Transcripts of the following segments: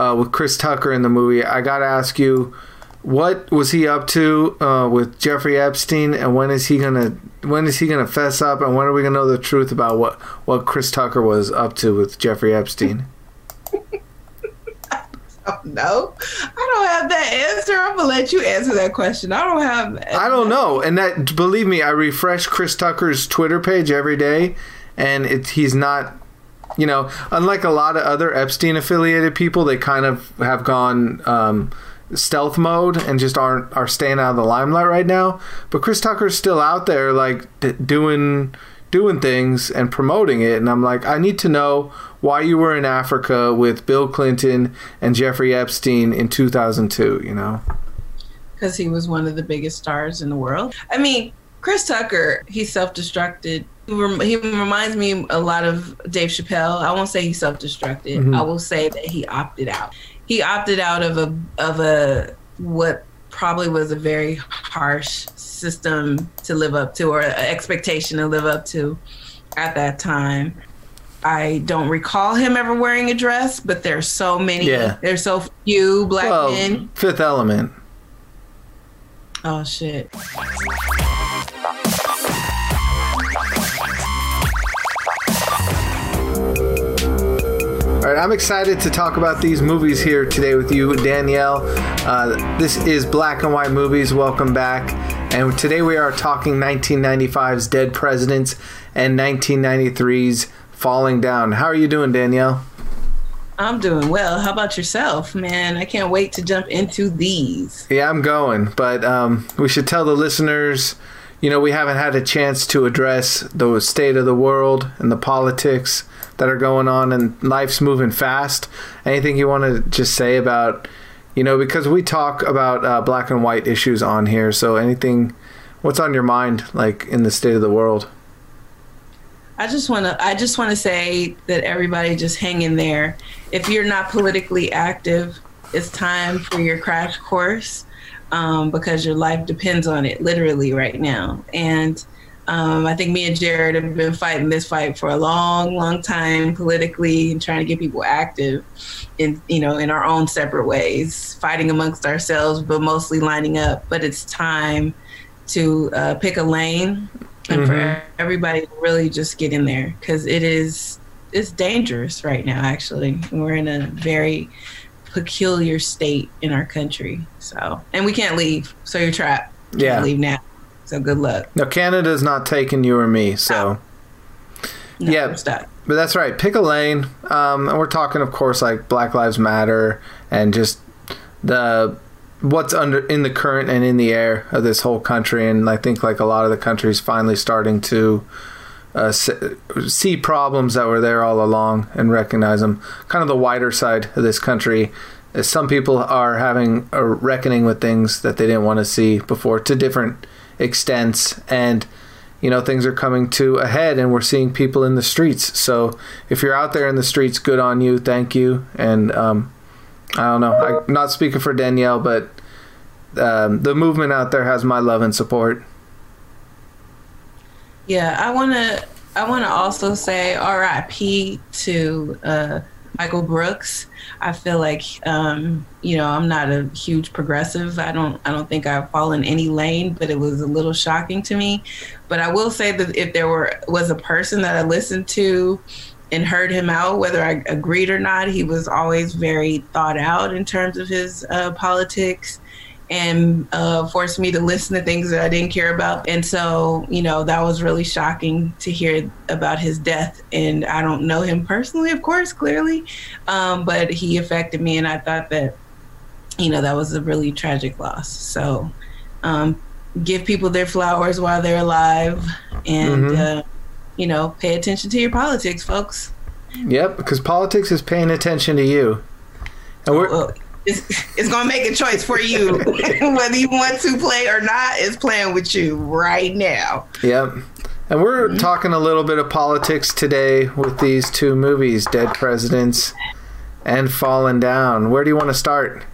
uh, with Chris Tucker in the movie, I got to ask you, what was he up to uh, with Jeffrey Epstein, and when is he gonna when is he gonna fess up, and when are we gonna know the truth about what what Chris Tucker was up to with Jeffrey Epstein? No, I don't have that answer. I'm gonna let you answer that question. I don't have. I don't know, and that believe me, I refresh Chris Tucker's Twitter page every day, and it, he's not. You know, unlike a lot of other Epstein affiliated people, they kind of have gone um, stealth mode and just aren't are staying out of the limelight right now. But Chris Tucker's still out there, like d- doing doing things and promoting it, and I'm like, I need to know why you were in Africa with Bill Clinton and Jeffrey Epstein in 2002, you know? Because he was one of the biggest stars in the world. I mean, Chris Tucker, he's self destructed. He, rem- he reminds me a lot of Dave Chappelle. I won't say he self destructed. Mm-hmm. I will say that he opted out. He opted out of a of a what probably was a very harsh system to live up to or expectation to live up to at that time. I don't recall him ever wearing a dress, but there's so many. Yeah. There's so few black well, men. Fifth Element. Oh shit. Right, I'm excited to talk about these movies here today with you, Danielle. Uh, this is Black and White Movies. Welcome back. And today we are talking 1995's Dead Presidents and 1993's falling down. How are you doing, Danielle? I'm doing well. How about yourself, man? I can't wait to jump into these. Yeah, I'm going, but um, we should tell the listeners. You know, we haven't had a chance to address the state of the world and the politics that are going on, and life's moving fast. Anything you want to just say about, you know, because we talk about uh, black and white issues on here. So, anything, what's on your mind, like in the state of the world? I just want to I just want to say that everybody just hang in there. If you're not politically active, it's time for your crash course um, because your life depends on it, literally right now. And um, I think me and Jared have been fighting this fight for a long, long time politically and trying to get people active in you know in our own separate ways, fighting amongst ourselves, but mostly lining up. But it's time to uh, pick a lane and mm-hmm. for everybody to really just get in there because it is it's dangerous right now. Actually, we're in a very peculiar state in our country. So, and we can't leave. So you're trapped. You yeah, leave now. So good luck. No, Canada's not taking you or me. So, no, yeah, but that's right. Pick a lane. Um, and we're talking, of course, like Black Lives Matter and just the what's under in the current and in the air of this whole country and i think like a lot of the countries finally starting to uh, see problems that were there all along and recognize them kind of the wider side of this country some people are having a reckoning with things that they didn't want to see before to different extents and you know things are coming to a head and we're seeing people in the streets so if you're out there in the streets good on you thank you and um, I don't know. I'm not speaking for Danielle, but um, the movement out there has my love and support. Yeah, I want to. I want to also say R.I.P. to uh, Michael Brooks. I feel like um, you know I'm not a huge progressive. I don't. I don't think I fall in any lane, but it was a little shocking to me. But I will say that if there were was a person that I listened to and heard him out, whether I agreed or not. He was always very thought out in terms of his uh, politics and uh, forced me to listen to things that I didn't care about. And so, you know, that was really shocking to hear about his death. And I don't know him personally, of course, clearly, um, but he affected me. And I thought that, you know, that was a really tragic loss. So, um, give people their flowers while they're alive and, mm-hmm. uh, you know, pay attention to your politics, folks. Yep, because politics is paying attention to you. And we're. Well, it's, it's going to make a choice for you. Whether you want to play or not, it's playing with you right now. Yep. And we're mm-hmm. talking a little bit of politics today with these two movies, Dead Presidents and Falling Down. Where do you want to start?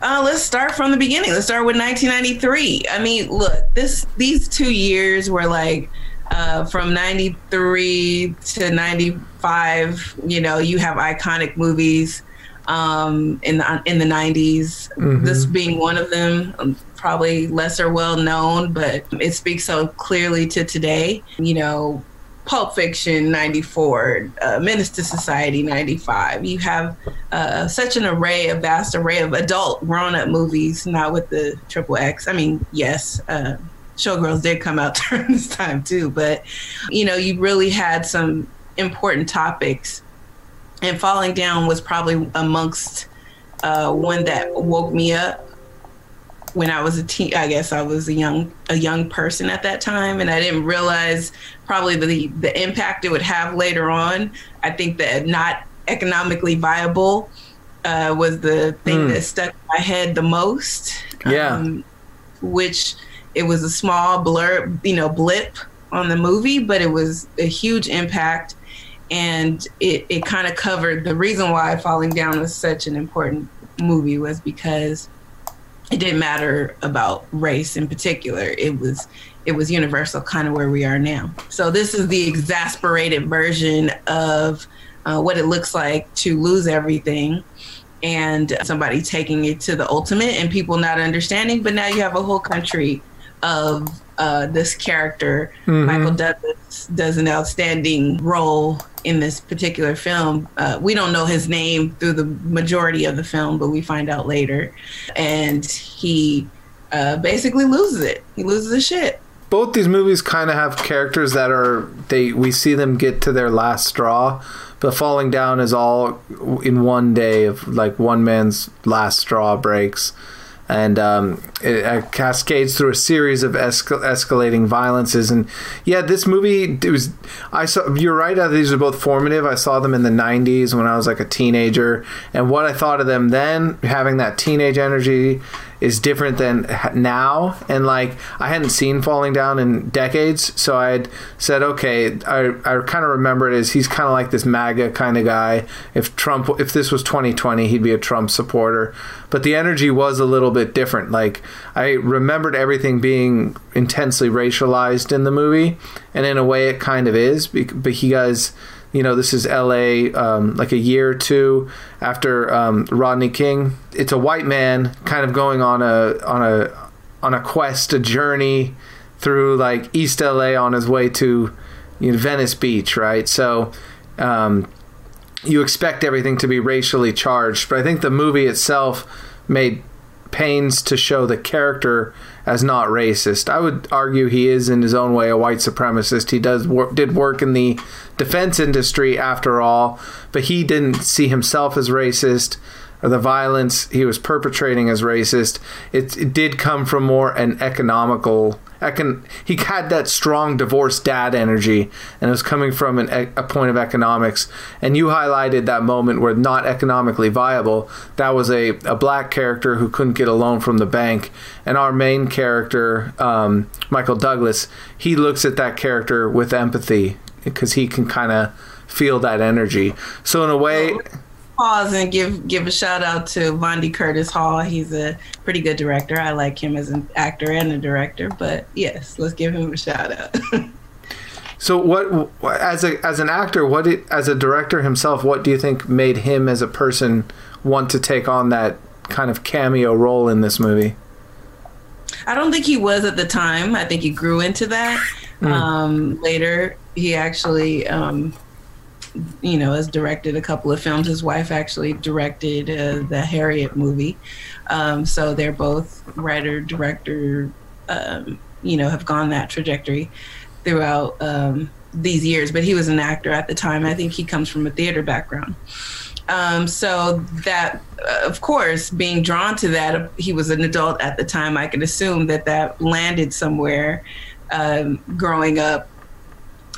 Uh, let's start from the beginning. Let's start with 1993. I mean, look, this these two years were like uh, from 93 to 95. You know, you have iconic movies um, in the in the 90s. Mm-hmm. This being one of them, um, probably lesser well known, but it speaks so clearly to today. You know, Pulp Fiction 94, uh, Menace II Society 95. You have uh, such an array, a vast array of adult grown up movies, not with the triple X. I mean, yes, uh, Showgirls did come out during this time too, but you know, you really had some important topics. And Falling Down was probably amongst uh, one that woke me up when I was a teen, I guess I was a young a young person at that time, and I didn't realize probably the the impact it would have later on. I think that not economically viable uh, was the thing mm. that stuck in my head the most. Yeah, um, which it was a small blur, you know, blip on the movie, but it was a huge impact, and it it kind of covered the reason why Falling Down was such an important movie was because it didn't matter about race in particular. It was it was universal, kind of where we are now. So this is the exasperated version of uh, what it looks like to lose everything and somebody taking it to the ultimate and people not understanding. But now you have a whole country of uh, this character. Mm-hmm. Michael Douglas does an outstanding role in this particular film. Uh, we don't know his name through the majority of the film, but we find out later. And he uh, basically loses it. He loses his shit. Both these movies kind of have characters that are they we see them get to their last straw, but falling down is all in one day of like one man's last straw breaks and um, it, it, cascades through a series of escal- escalating violences. And yeah, this movie it was. I saw. You're right. Uh, these are both formative. I saw them in the '90s when I was like a teenager, and what I thought of them then, having that teenage energy, is different than now. And like I hadn't seen Falling Down in decades, so I had said, okay, I, I kind of remember it as he's kind of like this MAGA kind of guy. If Trump, if this was 2020, he'd be a Trump supporter. But the energy was a little bit different. Like I remembered everything being intensely racialized in the movie, and in a way, it kind of is. But he guys you know, this is LA, um, like a year or two after um, Rodney King. It's a white man kind of going on a on a on a quest, a journey through like East LA on his way to you know, Venice Beach, right? So um, you expect everything to be racially charged, but I think the movie itself made pains to show the character as not racist. I would argue he is in his own way a white supremacist. He does work, did work in the defense industry after all, but he didn't see himself as racist or the violence he was perpetrating as racist. It, it did come from more an economical econ- he had that strong divorced dad energy and it was coming from an, a point of economics. And you highlighted that moment where not economically viable that was a, a black character who couldn't get a loan from the bank. And our main character um, michael douglas he looks at that character with empathy because he can kind of feel that energy so in a way pause and give give a shout out to Vondie Curtis Hall. He's a pretty good director. I like him as an actor and a director. But yes, let's give him a shout out. so what as a as an actor, what did, as a director himself, what do you think made him as a person want to take on that kind of cameo role in this movie? I don't think he was at the time. I think he grew into that. Mm. Um, later, he actually um, you know, has directed a couple of films. His wife actually directed uh, the Harriet movie. Um, so they're both writer, director, um, you know, have gone that trajectory throughout um, these years. But he was an actor at the time. I think he comes from a theater background. Um, so that, uh, of course, being drawn to that, he was an adult at the time. I can assume that that landed somewhere um, growing up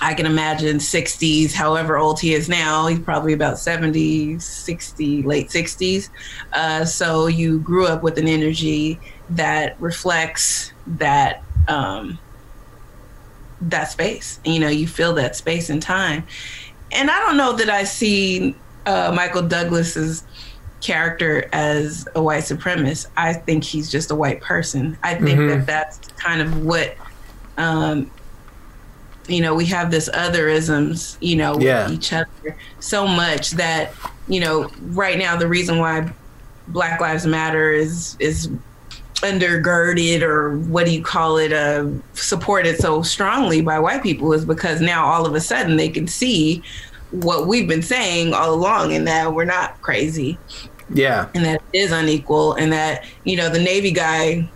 I can imagine 60s, however old he is now, he's probably about 70, 60, late 60s. Uh, so you grew up with an energy that reflects that um, that space. You know, you feel that space and time. And I don't know that I see uh, Michael Douglas's character as a white supremacist. I think he's just a white person. I think mm-hmm. that that's kind of what um, you know, we have this otherisms, you know, Yeah. with each other so much that, you know, right now the reason why Black Lives Matter is is undergirded or what do you call it uh, supported so strongly by white people is because now all of a sudden they can see what we've been saying all along and that we're not crazy Yeah. and that it is unequal and that you know the navy guy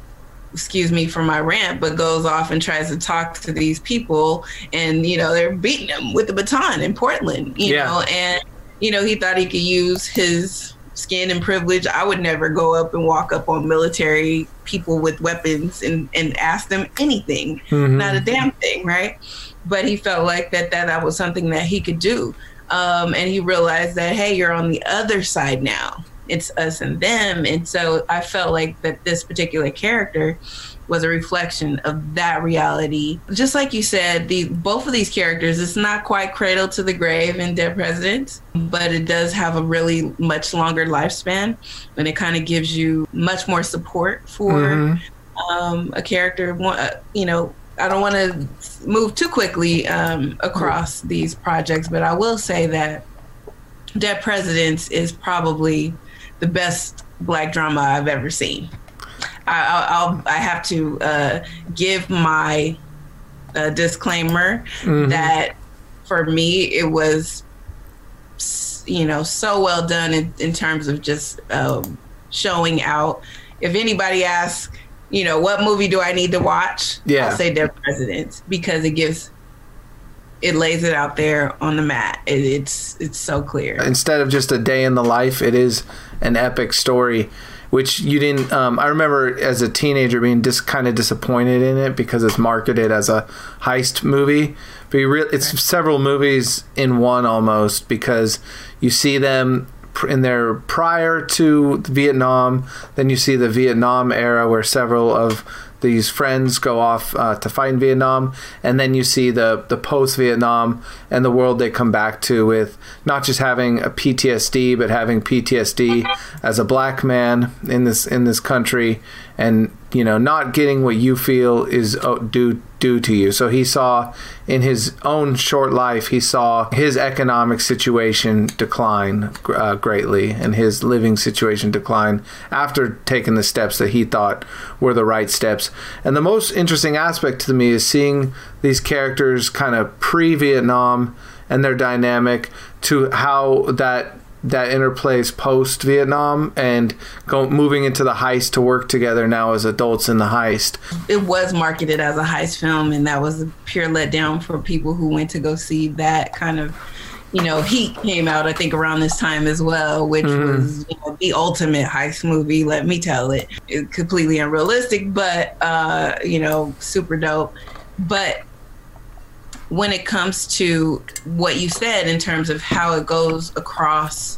excuse me for my rant but goes off and tries to talk to these people and you know they're beating him with the baton in portland you Yeah. know and you know he thought he could use his skin and privilege i would never go up and walk up on military people with weapons and and ask them anything Mhm. not a damn thing, right? But he felt like that that, that was something that he could do. Um, and he realized that, hey, you're on the other side now. It's us and them. And so I felt like that this particular character was a reflection of that reality. Just like you said, the both of these characters, it's not quite cradle to the grave in Dead Presidents, but it does have a really much longer lifespan. And it kind of gives you much more support for Mhm. um, a character. Uh, You know, I don't want to move too quickly um, across these projects, but I will say that Dead Presidents is probably the best black drama I've ever seen. I, I'll, I'll have to uh, give my uh, disclaimer Mhm. that for me it was you know so well done in, in terms of just um, showing out if anybody asks you know what movie do i need to watch Yeah. i'll say dead presidents because it gives it lays it out there on the mat it, it's it's so clear instead of just a day in the life, it is an epic story, which you didn't. Um, I remember as a teenager being just kind of disappointed in it because it's marketed as a heist movie. But you re- it's several movies in one almost because you see them in their prior to Vietnam, then you see the Vietnam era where several of these friends go off uh, to fight in Vietnam, and then you see the the post Vietnam and the world they come back to with not just having a PTSD, but having PTSD as a black man in this in this country, and you know not getting what you feel is uh, due due to you. So he saw in his own short life, he saw his economic situation decline uh, greatly, and his living situation decline after taking the steps that he thought were the right steps. And the most interesting aspect to me is seeing these characters kind of pre Vietnam and their dynamic to how that that interplays post Vietnam and go, moving into the heist to work together now as adults in the heist. it was marketed as a heist film and that was a pure letdown for people who went to go see that kind of you know heat came out i think around this time as well which was you know, the ultimate heist movie let me tell it. it completely unrealistic but uh you know super dope but when it comes to what you said in terms of how it goes across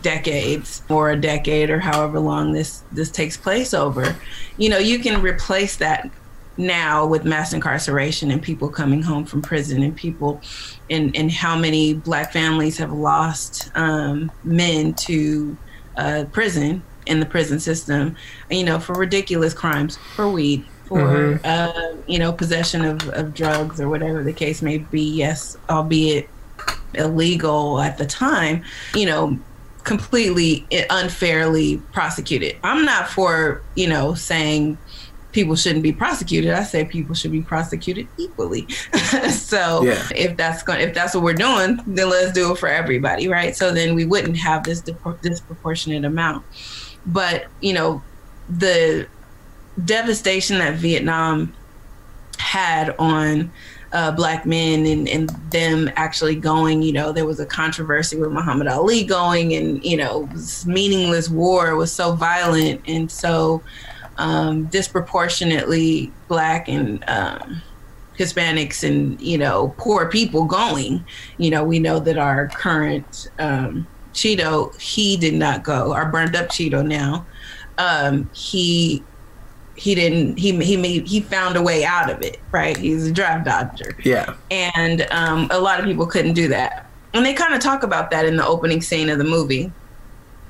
decades or a decade or however long this this takes place over you know you can replace that now with mass incarceration and people coming home from prison and people and and how many black families have lost um, men to uh, prison in the prison system you know for ridiculous crimes for weed for uh, you know possession of, of drugs or whatever the case may be yes albeit illegal at the time you know completely unfairly prosecuted. I'm not for you know saying people shouldn't be prosecuted. I say people should be prosecuted equally. So Yeah. if that's going if that's what we're doing then let's do it for everybody right? So then we wouldn't have this dipro- disproportionate amount. But you know the devastation that vietnam had on uh, black men and, and them actually going, you know, there was a controversy with Muhammad Ali going and, you know, this meaningless war was so violent and so um, disproportionately black and um, Hispanics and, you know, poor people going. You know, we know that our current um, Cheeto, he did not go, our burned up Cheeto now. Um, he he didn't he he made he found a way out of it right he's a draft dodger Yeah. and um, a lot of people couldn't do that and they kind of talk about that in the opening scene of the movie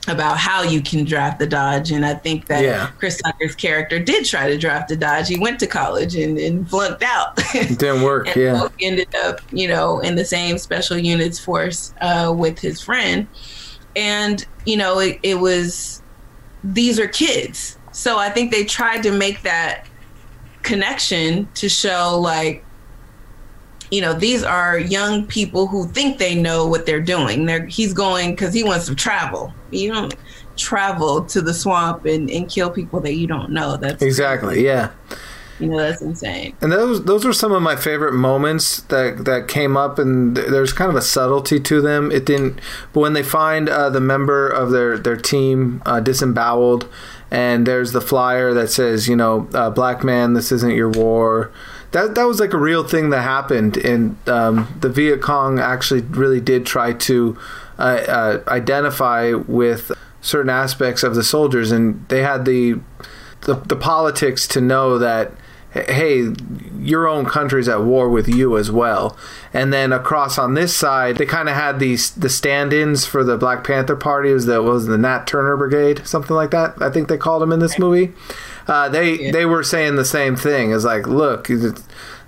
about how you can draft the Dodge. And I think that Yeah. Chris Tucker's character did try to draft the Dodge. He went to college and, and flunked out. It didn't work. and Yeah. ended up, you know, in the same special units force uh, with his friend. And, you know, it, it was, these are kids. So I think they tried to make that connection to show, like, you know, these are young people who think they know what they're doing. They're, he's going because he wants to travel. You don't travel to the swamp and, and kill people that you don't know. That's Exactly. Yeah. You know, that's insane. And those those were some of my favorite moments that that came up, and th- there's kind of a subtlety to them. It didn't, but when they find uh, the member of their their team uh, disemboweled, and there's the flyer that says, you know, uh, "Black man, this isn't your war." That that was like a real thing that happened, and um, the Viet Cong actually really did try to uh, uh, identify with certain aspects of the soldiers, and they had the the, the politics to know that hey your own country's at war with you as well and then across on this side they kind of had these the stand-ins for the black panther party it was the was the nat turner brigade something like that i think they called them in this movie uh, they Yeah. they were saying the same thing as like look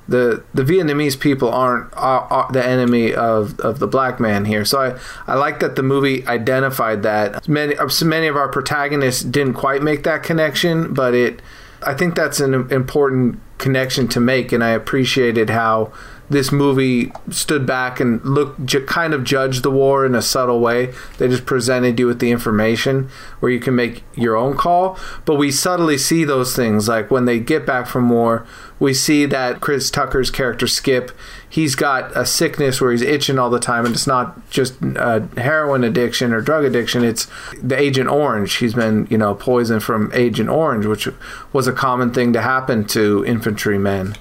the the Vietnamese people aren't are, are the enemy of, of the black man here. So I, I like that the movie identified that. Many so many of our protagonists didn't quite make that connection, but it I think that's an important connection to make, and I appreciated how this movie stood back and looked ju- kind of judged the war in a subtle way. They just presented you with the information where you can make your own call. But we subtly see those things, like when they get back from war, we see that Chris Tucker's character Skip, he's got a sickness where he's itching all the time, and it's not just uh, heroin addiction or drug addiction. It's the Agent Orange. He's been, you know, poisoned from Agent Orange, which was a common thing to happen to infantrymen.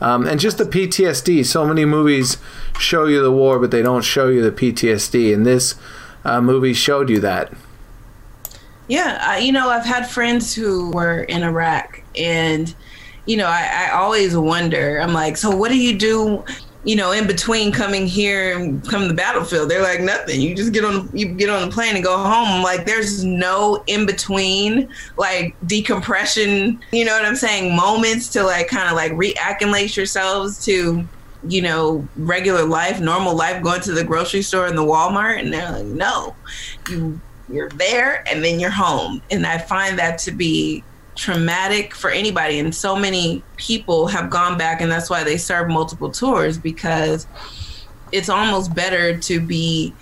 Um, and just the PTSD. So many movies show you the war, but they don't show you the PTSD. And this uh, movie showed you that. Yeah, I, you know, I've had friends who were in Iraq, and you know, I, I always wonder. I'm like, so what do you do? You know, in between coming here and come to the battlefield, they're like nothing. You just get on, you get on the plane and go home. Like, there's no in between, like decompression. You know what I'm saying? Moments to like kind of like reacclimate yourselves to you know, regular life, normal life, going to the grocery store and the Walmart, and they're like, no, you you're there and then you're home. And I find that to be traumatic for anybody. And so many people have gone back, and that's why they serve multiple tours because it's almost better to be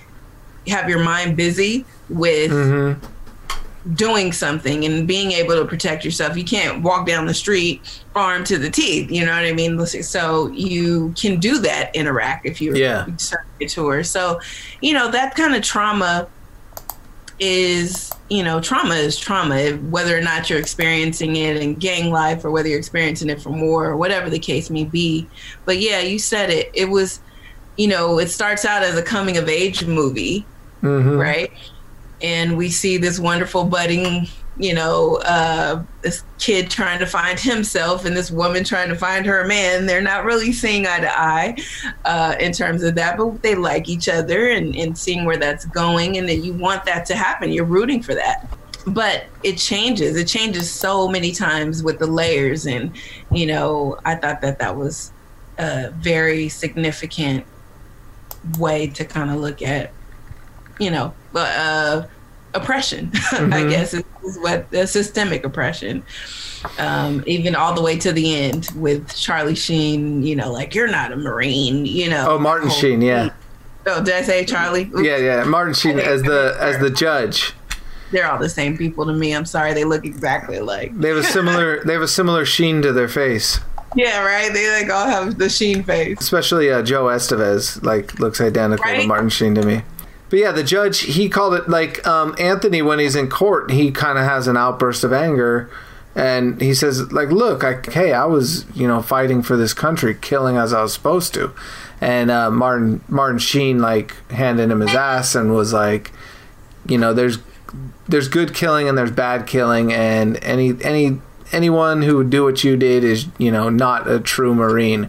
have your mind busy with Mm-hmm. doing something and being able to protect yourself. You can't walk down the street armed to the teeth. You know what I mean? So you can do that in Iraq if you're Yeah. starting a tour. So, you know, that kind of trauma is, you know, trauma is trauma, whether or not you're experiencing it in gang life or whether you're experiencing it from war or whatever the case may be. But yeah, you said it. It was, you know, it starts out as a coming of age movie Mm-hmm. right? And we see this wonderful budding, you know, uh, this kid trying to find himself and this woman trying to find her man. They're not really seeing eye to eye uh, in terms of that, but they like each other and, and seeing where that's going. And that you want that to happen. You're rooting for that. But it changes. It changes so many times with the layers. And, you know, I thought that that was a very significant way to kind of look at you know, uh, oppression, I Mhm. guess is, is what the systemic oppression. Um, even all the way to the end with Charlie Sheen, you know, like you're not a Marine, you know. Oh, Martin Sheen, yeah, Oh, did I say Charlie? Oops. yeah, yeah. Martin Sheen as the as the judge. They're all the same people to me. I'm sorry, they look exactly alike. They have a similar they have a similar sheen to their face. Yeah, right. They like all have the Sheen face. Especially uh, Joe Estevez, like looks identical to Martin Sheen to me. But yeah, the judge he called it like um, Anthony when he's in court, he kind of has an outburst of anger, and he says like, "Look, I, hey, I was you know fighting for this country, killing as I was supposed to," and uh, Martin Martin Sheen like handed him his ass and was like, you know, there's there's good killing and there's bad killing, and any any anyone who would do what you did is you know not a true marine,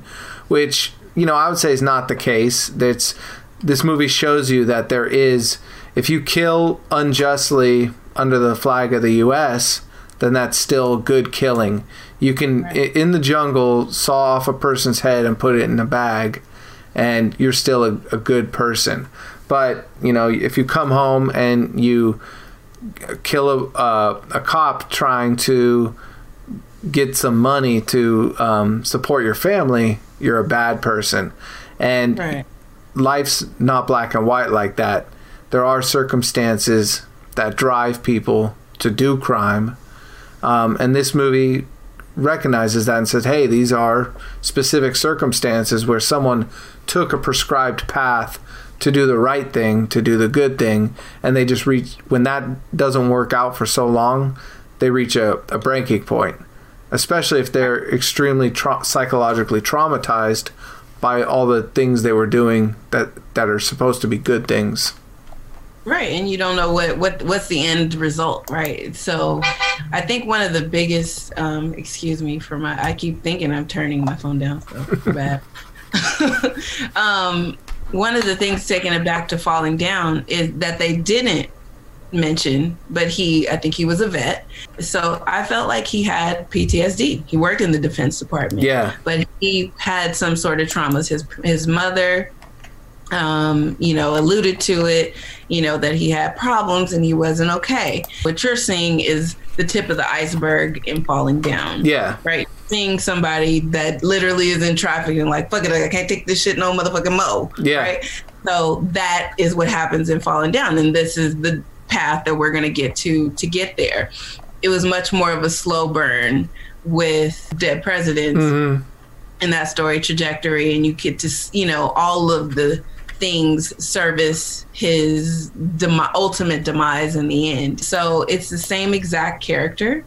which you know I would say is not the case. That's this movie shows you that there is if you kill unjustly under the flag of the U.S., then that's still good killing. You can right. in the jungle saw off a person's head and put it in a bag, and you're still a, a good person. But you know, if you come home and you kill a, uh, a cop trying to get some money to um, support your family, you're a bad person. And right. Life's not black and white like that. There are circumstances that drive people to do crime. Um, and this movie recognizes that and says, hey, these are specific circumstances where someone took a prescribed path to do the right thing, to do the good thing, and they just reach when that doesn't work out for so long, they reach a, a breaking point, especially if they're extremely tra- psychologically traumatized by all the things they were doing that that are supposed to be good things. Right, and you don't know what what what's the end result, right? So, I think one of the biggest, um, excuse me for my, I keep thinking I'm turning my phone down, so bad. um, one of the things taking it back to falling down is that they didn't mention, but he, I think he was a vet. So I felt like he had PTSD. He worked in the Defense Department. Yeah. But he had some sort of traumas. His his mother, um, you know, alluded to it. You know that he had problems and he wasn't okay. What you're seeing is the tip of the iceberg in falling down. Yeah. Right seeing somebody that literally is in traffic and like, fuck it, I can't take this shit no motherfucking mo. Yeah. Right. So that is what happens in falling down. And this is the path that we're gonna get to to get there. It was much more of a slow burn with dead presidents mm-hmm. in that story trajectory and you get to you know all of the things service his dem- ultimate demise in the end. So it's the same exact character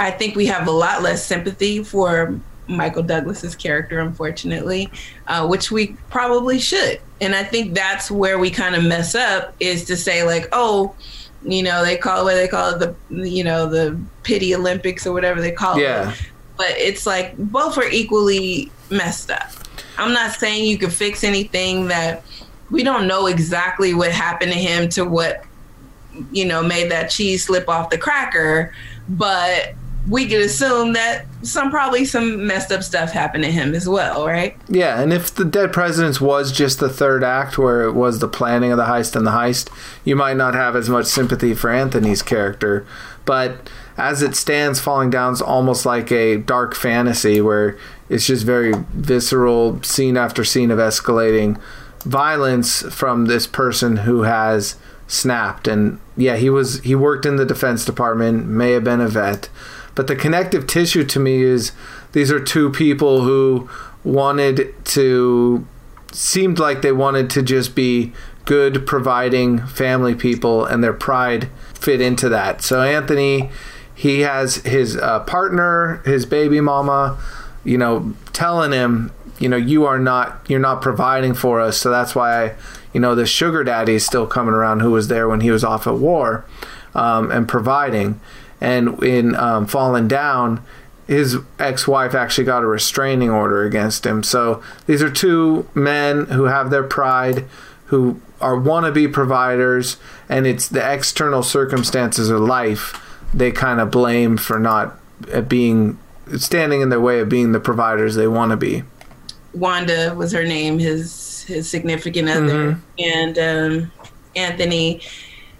I think we have a lot less sympathy for Michael Douglas's character, unfortunately, uh, which we probably should. And I think that's where we kind of mess up is to say like, oh, you know, they call it what they call it the, you know, the pity Olympics or whatever they call yeah. it. But it's like both are equally messed up. I'm not saying you can fix anything that we don't know exactly what happened to him to what, you know, made that cheese slip off the cracker, but we could assume that some probably some messed up stuff happened to him as well, right? Yeah, and if the Dead Presidents was just the third act where it was the planning of the heist and the heist, you might not have as much sympathy for Anthony's character. But as it stands, Falling Down's almost like a dark fantasy where it's just very visceral, scene after scene of escalating violence from this person who has snapped. And yeah, he was he worked in the Defense Department, may have been a vet but the connective tissue to me is these are two people who wanted to seemed like they wanted to just be good providing family people and their pride fit into that. So Anthony he has his uh, partner, his baby mama, you know, telling him, you know, you are not you're not providing for us. So that's why I, you know, the sugar daddy is still coming around who was there when he was off at war um, and providing and in um, Falling Down, his ex-wife actually got a restraining order against him. So these are two men who have their pride, who are wannabe providers, and it's the external circumstances of life they kind of blame for not uh, being standing in their way of being the providers they want to be. Wanda was her name, his his significant other, mm-hmm. and um, Anthony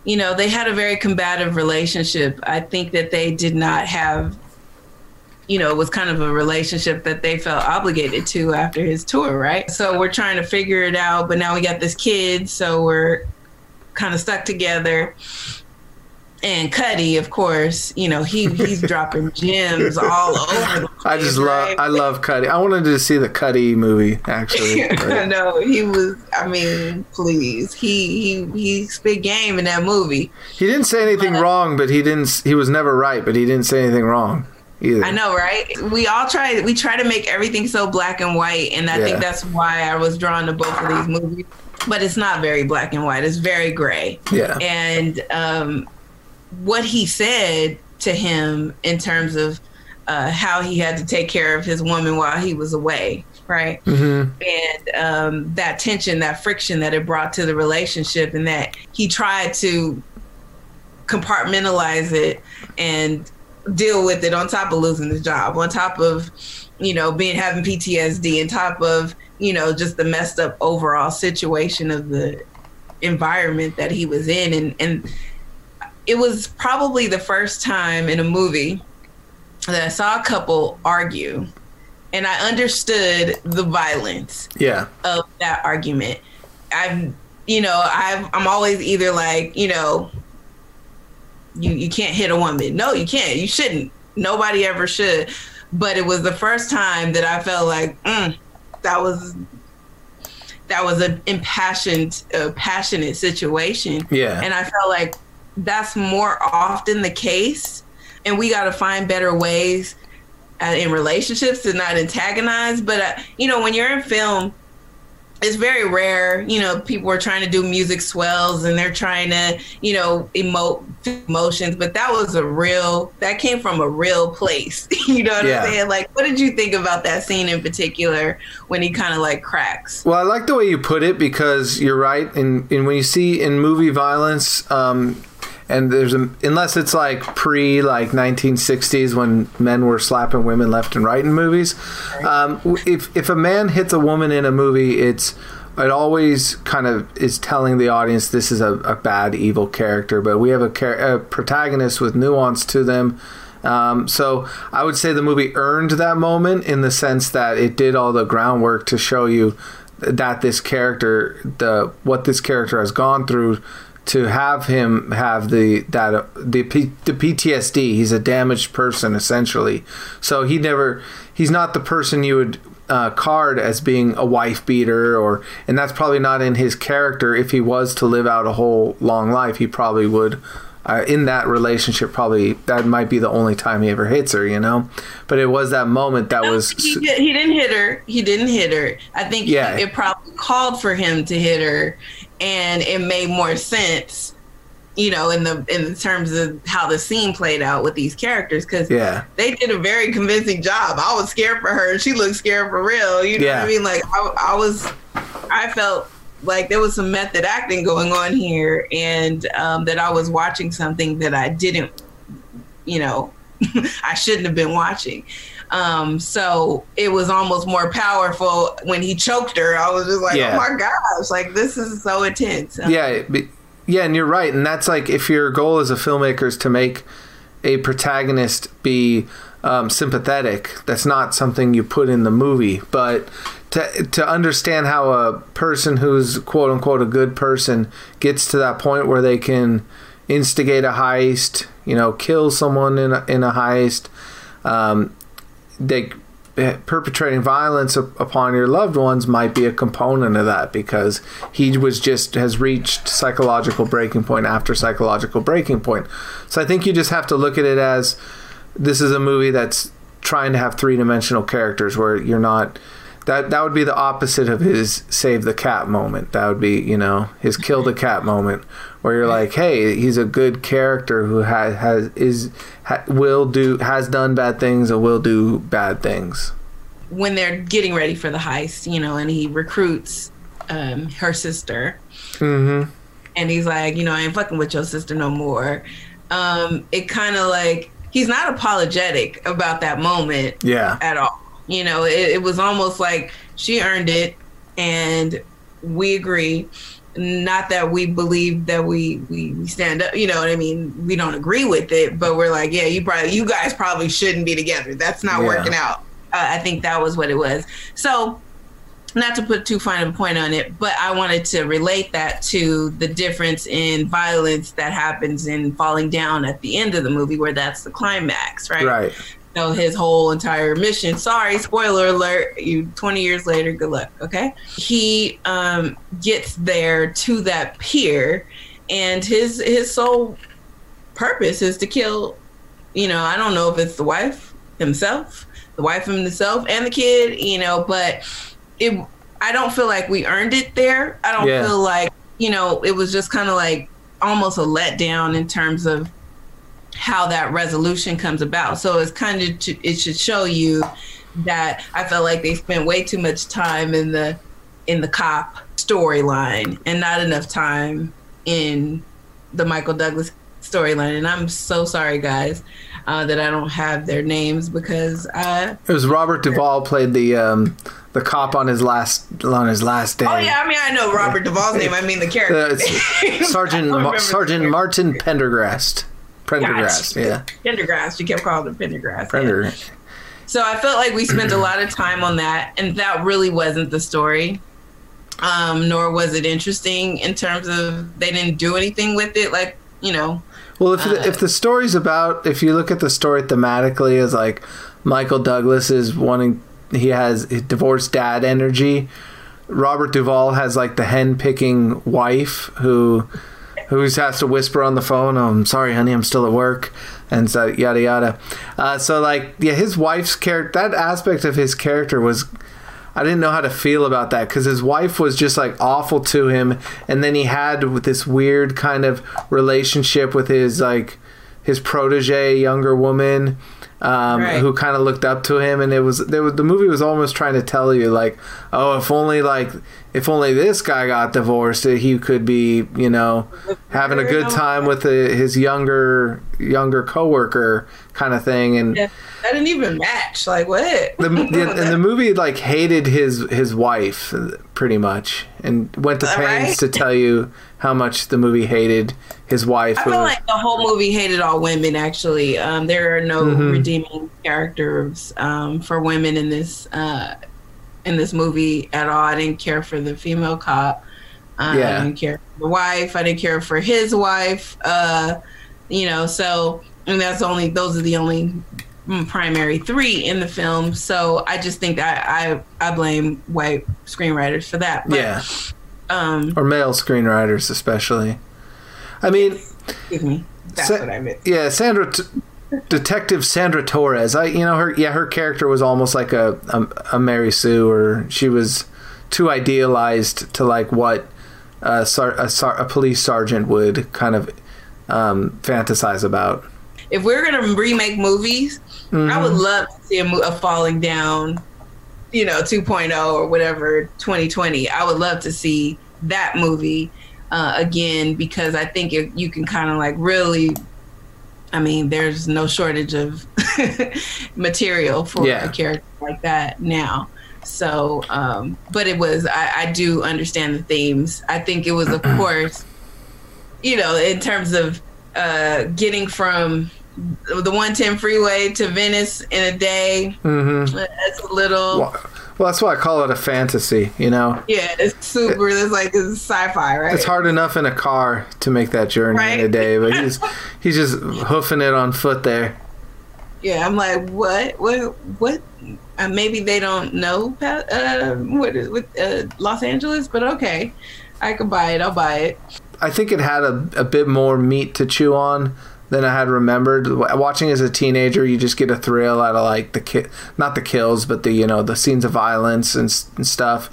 you know, they had a very combative relationship. I think that they did not have, you know, it was kind of a relationship that they felt obligated to after his tour, right? So we're trying to figure it out, but now we got this kid, so we're kind of stuck together and Kirby, of course, you know he he's dropping gems all over. The place, I just love I love Kirby. I wanted to see the Kirby movie actually. no, he was. I mean, please, he he he spit game in that movie. He didn't say anything but, wrong, but he didn't. He was never right, but he didn't say anything wrong. Either. I know, right? We all try. We try to make everything so black and white, and I yeah. think that's why I was drawn to both of these movies. But it's not very black and white. It's very gray. Yeah. And um, what he said to him in terms of uh, how he had to take care of his woman while he was away, right? Mm-hmm. And um, that tension, that friction that it brought to the relationship, and that he tried to compartmentalize it and deal with it on top of losing his job, on top of, you know, being having PTSD, on top of, you know, just the messed up overall situation of the environment that he was in. And, and it was probably the first time in a movie that I saw a couple argue and I understood the violence yeah. of that argument. I've, you know, I've, I'm always either like, you know, you, you can't hit a woman. No, you can't. You shouldn't. Nobody ever should. But it was the first time that I felt like mm, that was that was an impassioned, uh, passionate situation. Yeah, and I felt like that's more often the case, and we got to find better ways uh, in relationships to not antagonize. But uh, you know, when you're in film, it's very rare. You know, people are trying to do music swells and they're trying to, you know, emote emotions. But that was a real. That came from a real place. you know what yeah. I'm saying? Like, what did you think about that scene in particular when he kind of like cracks? Well, I like the way you put it because you're right. And, and when you see in movie violence, um, and there's a unless it's like pre like 1960s when men were slapping women left and right in movies. Um, if if a man hits a woman in a movie, it's it always kind of is telling the audience this is a, a bad evil character, but we have a, a protagonist with nuance to them. Um, so I would say the movie earned that moment in the sense that it did all the groundwork to show you that this character, the what this character has gone through to have him have the that the the PTSD. He's a damaged person essentially. So he never he's not the person you would uh, card as being a wife beater or and that's probably not in his character. If he was to live out a whole long life, he probably would. Uh, in that relationship, probably that might be the only time he ever hits her, you know. But it was that moment that no, was. He, he, didn't hit her. He didn't hit her. I think yeah. He, it probably called for him to hit her, and it made more sense you know in the in terms of how the scene played out with these characters because yeah. they did a very convincing job. I was scared for her. And she looked scared for real. You know yeah. what i mean? Like I, I was i felt like there was some method acting going on here and um, that i was watching something that i didn't you know i shouldn't have been watching um, so it was almost more powerful when he choked her. I was just like, oh yeah. oh my gosh, like this is so intense. Yeah, yeah, and you're right. And that's like if your goal as a filmmaker is to make a protagonist be um, sympathetic, that's not something you put in the movie. But to to understand how a person who's quote unquote a good person gets to that point where they can instigate a heist, you know, kill someone in a, in a heist. Um, they eh, perpetrating violence upon your loved ones might be a component of that because he was just has reached psychological breaking point after psychological breaking point. So I think you just have to look at it as this is a movie that's trying to have three-dimensional characters where you're not that that would be the opposite of his save the cat moment. That would be, you know, his kill the mm-hmm. cat moment where you're like, hey, he's a good character who has has is ha, will do has done bad things and will do bad things. When they're getting ready for the heist, you know, and he recruits um, her sister, mm-hmm. and he's like, you know, I ain't fucking with your sister no more. Um, it kind of like he's not apologetic about that moment, yeah, at all. You know, it, it was almost like she earned it, and we agree not that we believe that we, we we stand up you know what i mean? We don't agree with it but we're like yeah you probably you guys probably shouldn't be together. That's not yeah. working out. Uh, i think that was what it was. So not to put too fine a point on it but i wanted to relate that to the difference in violence that happens in falling down at the end of the movie where that's the climax right? Right know his whole entire mission. Sorry, spoiler alert. You 20 years later, good luck. Okay. He um, gets there to that pier, and his his sole purpose is to kill. You know, I don't know if it's the wife himself, the wife himself, and the kid. You know, but it. I don't feel like we earned it there. I don't yeah. feel like you know it was just kind of like almost a letdown in terms of how that resolution comes about. So it's kind of to, it should show you that I felt like they spent way too much time in the in the cop storyline and not enough time in the Michael Douglas storyline. And I'm so sorry, guys, uh, that I don't have their names because I. It was Robert Duvall played the um, the cop on his last on his last day. Oh yeah, I mean I know Robert Duvall's name. I mean the character. Uh, Sergeant Ma- Sergeant Martin Pendergrast. Pendergrast, Gotcha. yeah. Pendergrass. You kept calling him Pendergrass. yeah. Pender. So I felt like we spent a lot of time on that, and that really wasn't the story. Um, nor was it interesting in terms of they didn't do anything with it. Like you know, Well, if Uh, if the story's about, if you look at the story thematically as like Michael Douglas is wanting, he has divorced dad energy. Robert Duvall has like the hen picking wife who who has to whisper on the phone, oh, "I'm sorry, honey, I'm still at work," and so yada yada. Uh, so like, yeah, his wife's character, that aspect of his character was. I didn't know how to feel about that because his wife was just like awful to him, and then he had with this weird kind of relationship with his like his protege, younger woman, um, Right. who kind of looked up to him, and it was there was the movie was almost trying to tell you like, oh, if only like if only this guy got divorced, he could be you know having a good time with the, his younger younger coworker kind of thing, and that that didn't even match. Like what? the, the and the movie like hated his his wife pretty much and went to pains right? to tell you how much the movie hated his wife I feel like the whole movie hated all women. Actually, um, there are no Mhm. redeeming characters um, for women in this uh, in this movie at all. I didn't care for the female cop. Uh, Yeah. I didn't care for the wife. I didn't care for his wife. Uh, you know, so and that's only those are the only primary three in the film. So I just think I I, I blame white screenwriters for that. But, yeah Um, or male screenwriters especially i mean excuse me. That's Sa- what I meant. yeah sandra T- detective sandra torres i you know her yeah her character was almost like a, a, a mary sue or she was too idealized to like what a, a, a police sergeant would kind of um, fantasize about if we're gonna remake movies, I would love to see a, mo- a Falling Down, you know, 2.0 or whatever 2020. I would love to see that movie uh, again because I think it, you can kind of like really. I mean, there's no shortage of material for Yeah. a character like that now. So, um, but it was, I, I do understand the themes. I think it was, of course, you know, in terms of uh, getting from the 110 freeway to Venice in a day, mm-hmm. that's a little, well, well that's why i call it a fantasy you know yeah, it's super, it's like it's sci-fi, right? It's hard enough in a car to make that journey in a day, but he's he's just hoofing it on foot there. Yeah, I'm like, what, what, what? Uh, maybe they don't know uh, what is with uh, Los Angeles, but okay, I could buy it. I'll buy it. I think it had a, a bit more meat to chew on than I had remembered. Watching as a teenager, you just get a thrill out of like the ki- not the kills, but the you know the scenes of violence and, and stuff.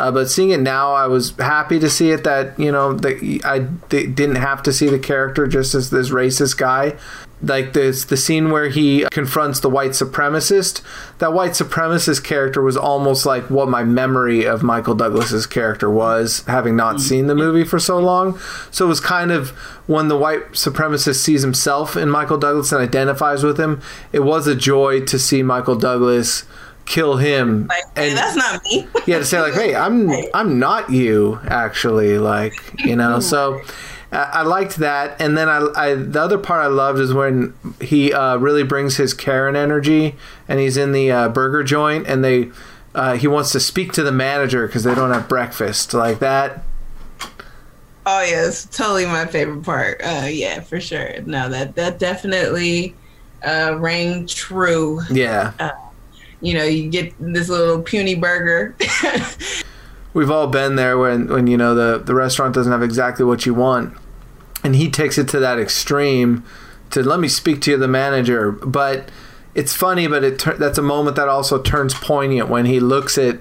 Uh, but seeing it now, I was happy to see it that you know that I d- didn't have to see the character just as this racist guy. Like this, the scene where he confronts the white supremacist. That white supremacist character was almost like what my memory of Michael Douglas's character was, having not seen the movie for so long. So it was kind of when the white supremacist sees himself in Michael Douglas and identifies with him. It was a joy to see Michael Douglas kill him Like, hey, and that's not me. yeah to say like hey i'm i'm not you actually like you know so I I liked that, and then I, I the other part I loved is when he uh, really brings his Karen energy, and he's in the uh, burger joint, and they uh, he wants to speak to the manager because they don't have breakfast like that. Oh yeah, it's totally my favorite part. Uh, yeah, for sure. No, that that definitely uh, rang true. Yeah, You know, you get this little puny burger. we've all been there when when you know the the restaurant doesn't have exactly what you want, and he takes it to that extreme to let me speak to you, the manager, but. It's funny, but it that's a moment that also turns poignant when he looks at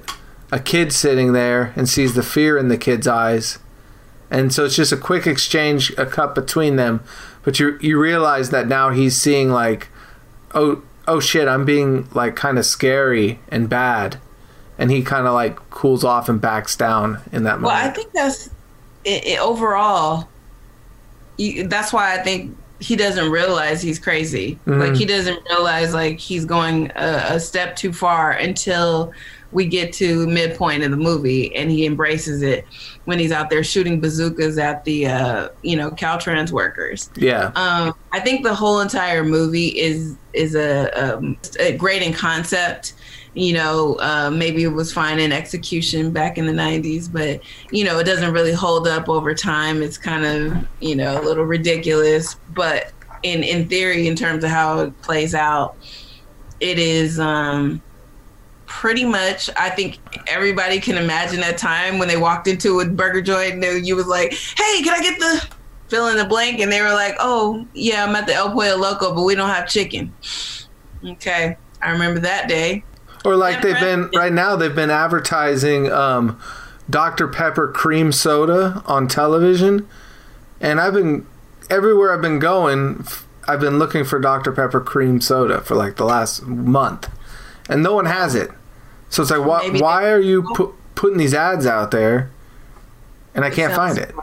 a kid sitting there and sees the fear in the kid's eyes. And so it's just a quick exchange, a cut between them. But you you realize that now he's seeing like, oh oh shit, I'm being like kind of scary and bad, and he kind of like cools off and backs down in that moment. Well. I think that's it, it, overall. You, that's why I think he doesn't realize he's crazy. Mhm. Like he doesn't realize like he's going a, a step too far until we get to midpoint of the movie and he embraces it when he's out there shooting bazookas at the uh, you know Caltrans workers. yeah, Um, I think the whole entire movie is is a, um, a great in concept. You know, uh, maybe it was fine in execution back in the '90s, but you know, it doesn't really hold up over time. It's kind of you know a little ridiculous, but in in theory, in terms of how it plays out, it is. Um, pretty much i think everybody can imagine that time when they walked into a burger joint and they, you was like hey can i get the fill in the blank and they were like oh yeah i'm at the el pollo loco but we don't have chicken okay i remember that day or like they've been right. right now they've been advertising um, Dr Pepper cream soda on television, and I've been everywhere I've been going. I've been looking for Dr Pepper cream soda for like the last month, and no one has it. So it's like, why, Maybe why they- are you pu- putting these ads out there? And I can't find it.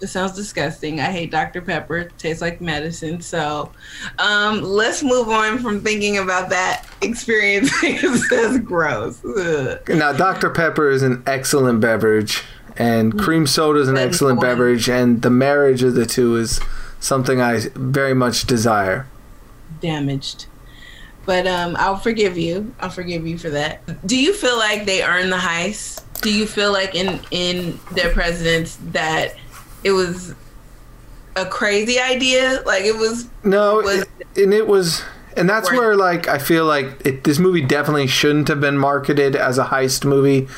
It sounds disgusting. I hate Dr. Pepper. It tastes like medicine. So um, let's move on from thinking about that experience. That's gross. Ugh. Now, Dr. Pepper is an excellent beverage, and cream soda is an excellent beverage, and the marriage of the two is something I very much desire. Damaged. But um, I'll forgive you. I'll forgive you for that. Do you feel like they earned the heist? Do you feel like in in their presidents that it was a crazy idea? Like it was No, Was- it- and it was, and that's where like I feel like it, this movie definitely shouldn't have been marketed as a heist movie,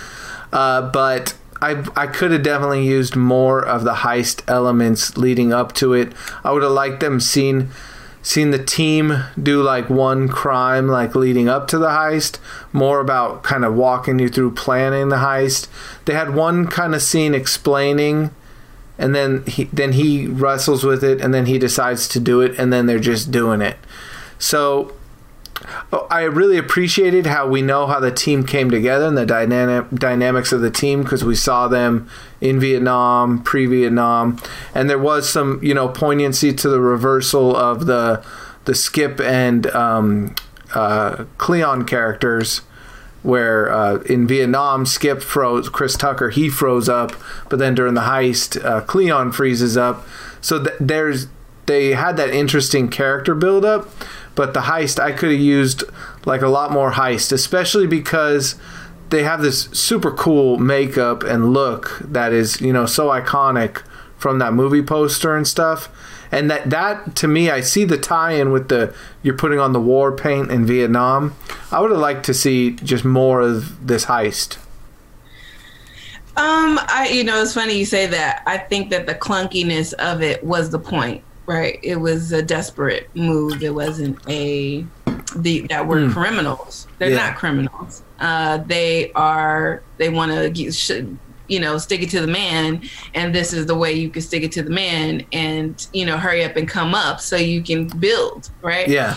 uh, but I I could have definitely used more of the heist elements leading up to it. I would have liked them seen seen the team do like one crime like leading up to the heist more about kind of walking you through planning the heist. They had one kind of scene explaining and then he then he wrestles with it and then he decides to do it and then they're just doing it. So I really appreciated how we know how the team came together and the dynamic dynamics of the team because we saw them in Vietnam, pre-Vietnam, and there was some you know poignancy to the reversal of the the Skip and um, uh, Cleon characters where uh, in Vietnam, Skip froze, Chris Tucker, he froze up, but then during the heist, uh, Cleon freezes up. So th- there's they had that interesting character build up, but the heist I could have used like a lot more heist, especially because they have this super cool makeup and look that is you know so iconic from that movie poster and stuff. And that that to me i see the tie-in with the you're putting on the war paint in vietnam. I would have liked to see just more of this heist. Um, I you know it's funny you say that. I think that the clunkiness of it was the point, right? It was a desperate move. It wasn't a the that were Mm. criminals. They're Yeah. not criminals. Uh, they are. They want to you know stick it to the man, and this is the way you can stick it to the man, and you know hurry up and come up so you can build, right? yeah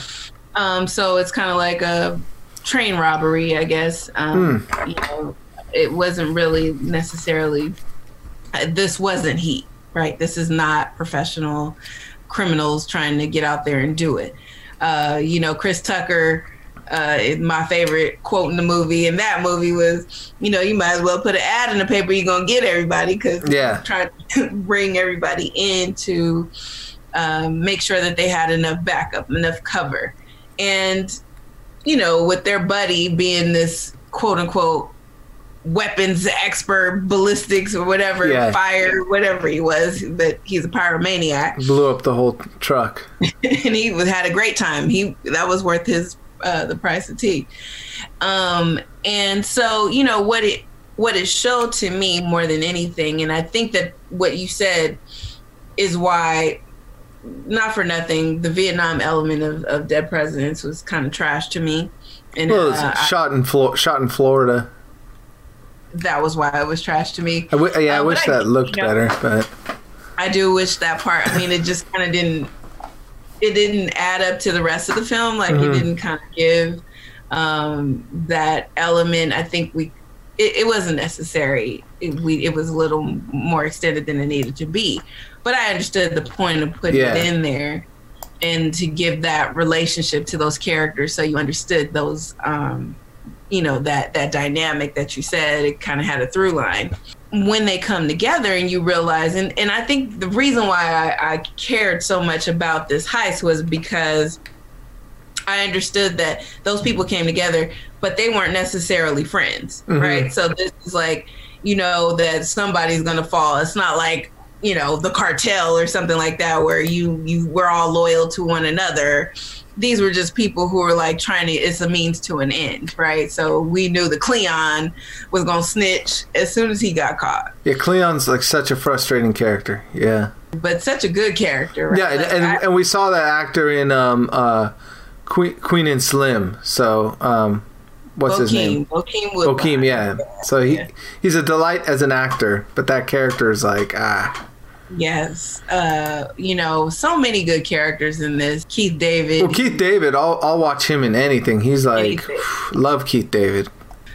Um, so it's kind of like a train robbery, I guess. Um, You know, it wasn't really necessarily. uh, This wasn't heat, right? This is not professional criminals trying to get out there and do it. Uh, you know, Chris Tucker. Uh, is my favorite quote in the movie, and that movie was, you know, you might as well put an ad in the paper. You're gonna get everybody because Yeah. trying to bring everybody in to um, make sure that they had enough backup, enough cover and you know with their buddy being this quote unquote weapons expert ballistics or whatever Yeah. fire whatever he was but he's a pyromaniac. Blew up the whole truck. And he was, had a great time. He that was worth his uh, the price of tea. Um and so you know what it what it showed to me more than anything and i think that what you said is why not for nothing the vietnam element of, of dead presidents was kind of trash to me. And well, it was uh, shot in Flo- shot in florida that was why it was trash to me I w- yeah i but wish I- that looked you know- better but I do wish that part. I mean, it just kind of didn't. it didn't add up to the rest of the film. Like Mhm. he didn't kind of give um, that element. I think we it, it wasn't necessary. It, we it was a little more extended than it needed to be. But I understood the point of putting Yeah. it in there and to give that relationship to those characters so you understood those um, you know that that dynamic that you said it kind of had a through line. When they come together and you realize and, and i think the reason why I, I cared so much about this heist was because i understood that those people came together but they weren't necessarily friends Mhm. right? So this is like you know that somebody's gonna fall. It's not like you know the cartel or something like that where you you we're all loyal to one another these were just people who were like trying to it's a means to an end right so we knew the cleon was gonna snitch as soon as he got caught Yeah, Cleon's like such a frustrating character. Yeah. but such a good character right? Yeah, and, Like, and, I- and we saw that actor in um uh Queen Queen and Slim. So um what's his name? Bokeem Woodbine. Bokeem, yeah. So he Yeah. he's a delight as an actor, but that character is like ah yes uh you know so many good characters in this keith david Well, Keith David, I'll I'll watch him in anything. He's like Anything. love Keith David.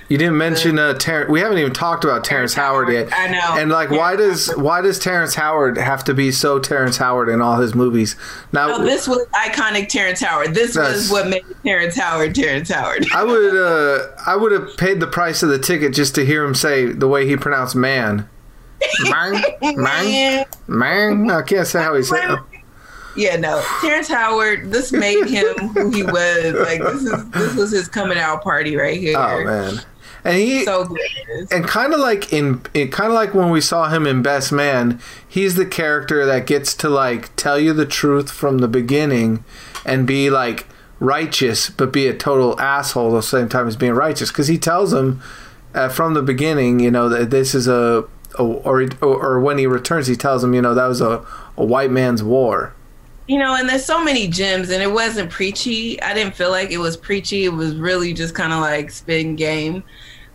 You didn't mention uh Ter- we haven't even talked about Terrence Howard yet. I know. And like why does why does Terrence Howard have to be so Terrence Howard in all his movies? Now No, this was iconic Terrence Howard. This was what made Terrence Howard Terrence Howard. I would uh I would have paid the price of the ticket just to hear him say the way he pronounced man. Man, man, man. I can't say how he said. Yeah, no. Terrence Howard, this made him who he was. Like this is this was his coming out party right here. Oh man, and he So good. and kind of like in it kind of like when we saw him in Best Man, he's the character that gets to like tell you the truth from the beginning and be like righteous but be a total asshole at the same time as being righteous because he tells him uh, from the beginning, you know, that this is a or, or or when he returns, he tells him, you know, that was a, a white man's war. You know, and there's so many gems, and it wasn't preachy. I didn't feel like it was preachy. It was really just kind of like spin game.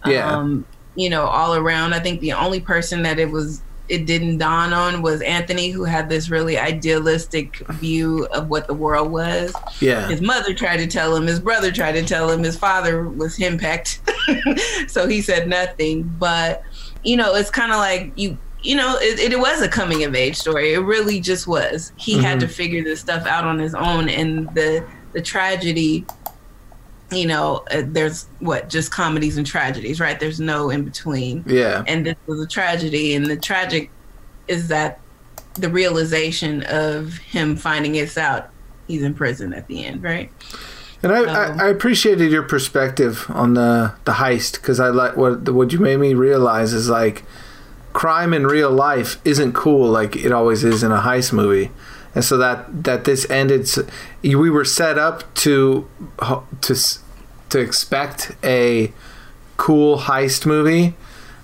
Yeah. Um, you know, all around. I think the only person that it was it didn't dawn on was Anthony, who had this really idealistic view of what the world was. Yeah, His mother tried to tell him, his brother tried to tell him, his father was henpecked, so he said nothing. But you know, it's kind of like you, you know, it, it was a coming of age story. It really just was. He had to figure this stuff out on his own, and the the tragedy. You know, uh, there's what just comedies and tragedies, right? There's no in between yeah. and this was a tragedy and the tragic is that the realization of him finding this out he's in prison at the end right And I, Um, I, I appreciated your perspective on the the heist because I like what what you made me realize is like crime in real life isn't cool like it always is in a heist movie, and so that that this ended, we were set up to to to expect a cool heist movie.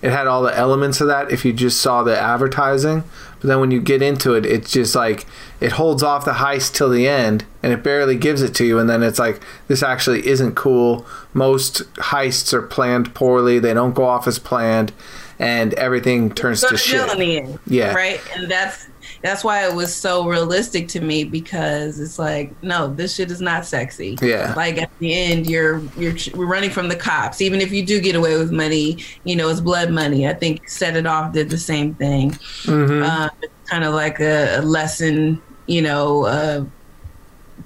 It had all the elements of that if you just saw the advertising. But then when you get into it, it's just like it holds off the heist till the end and it barely gives it to you. And then it's like, this actually isn't cool. Most heists are planned poorly, they don't go off as planned, and everything turns to shit. in the end Yeah. right and that's that's why it was so realistic to me because it's like no this shit is not sexy Yeah. like at the end you're you're we're running from the cops even if you do get away with money you know it's blood money i think set it off did the same thing mm-hmm. uh, kind of like a, a lesson, you know, uh,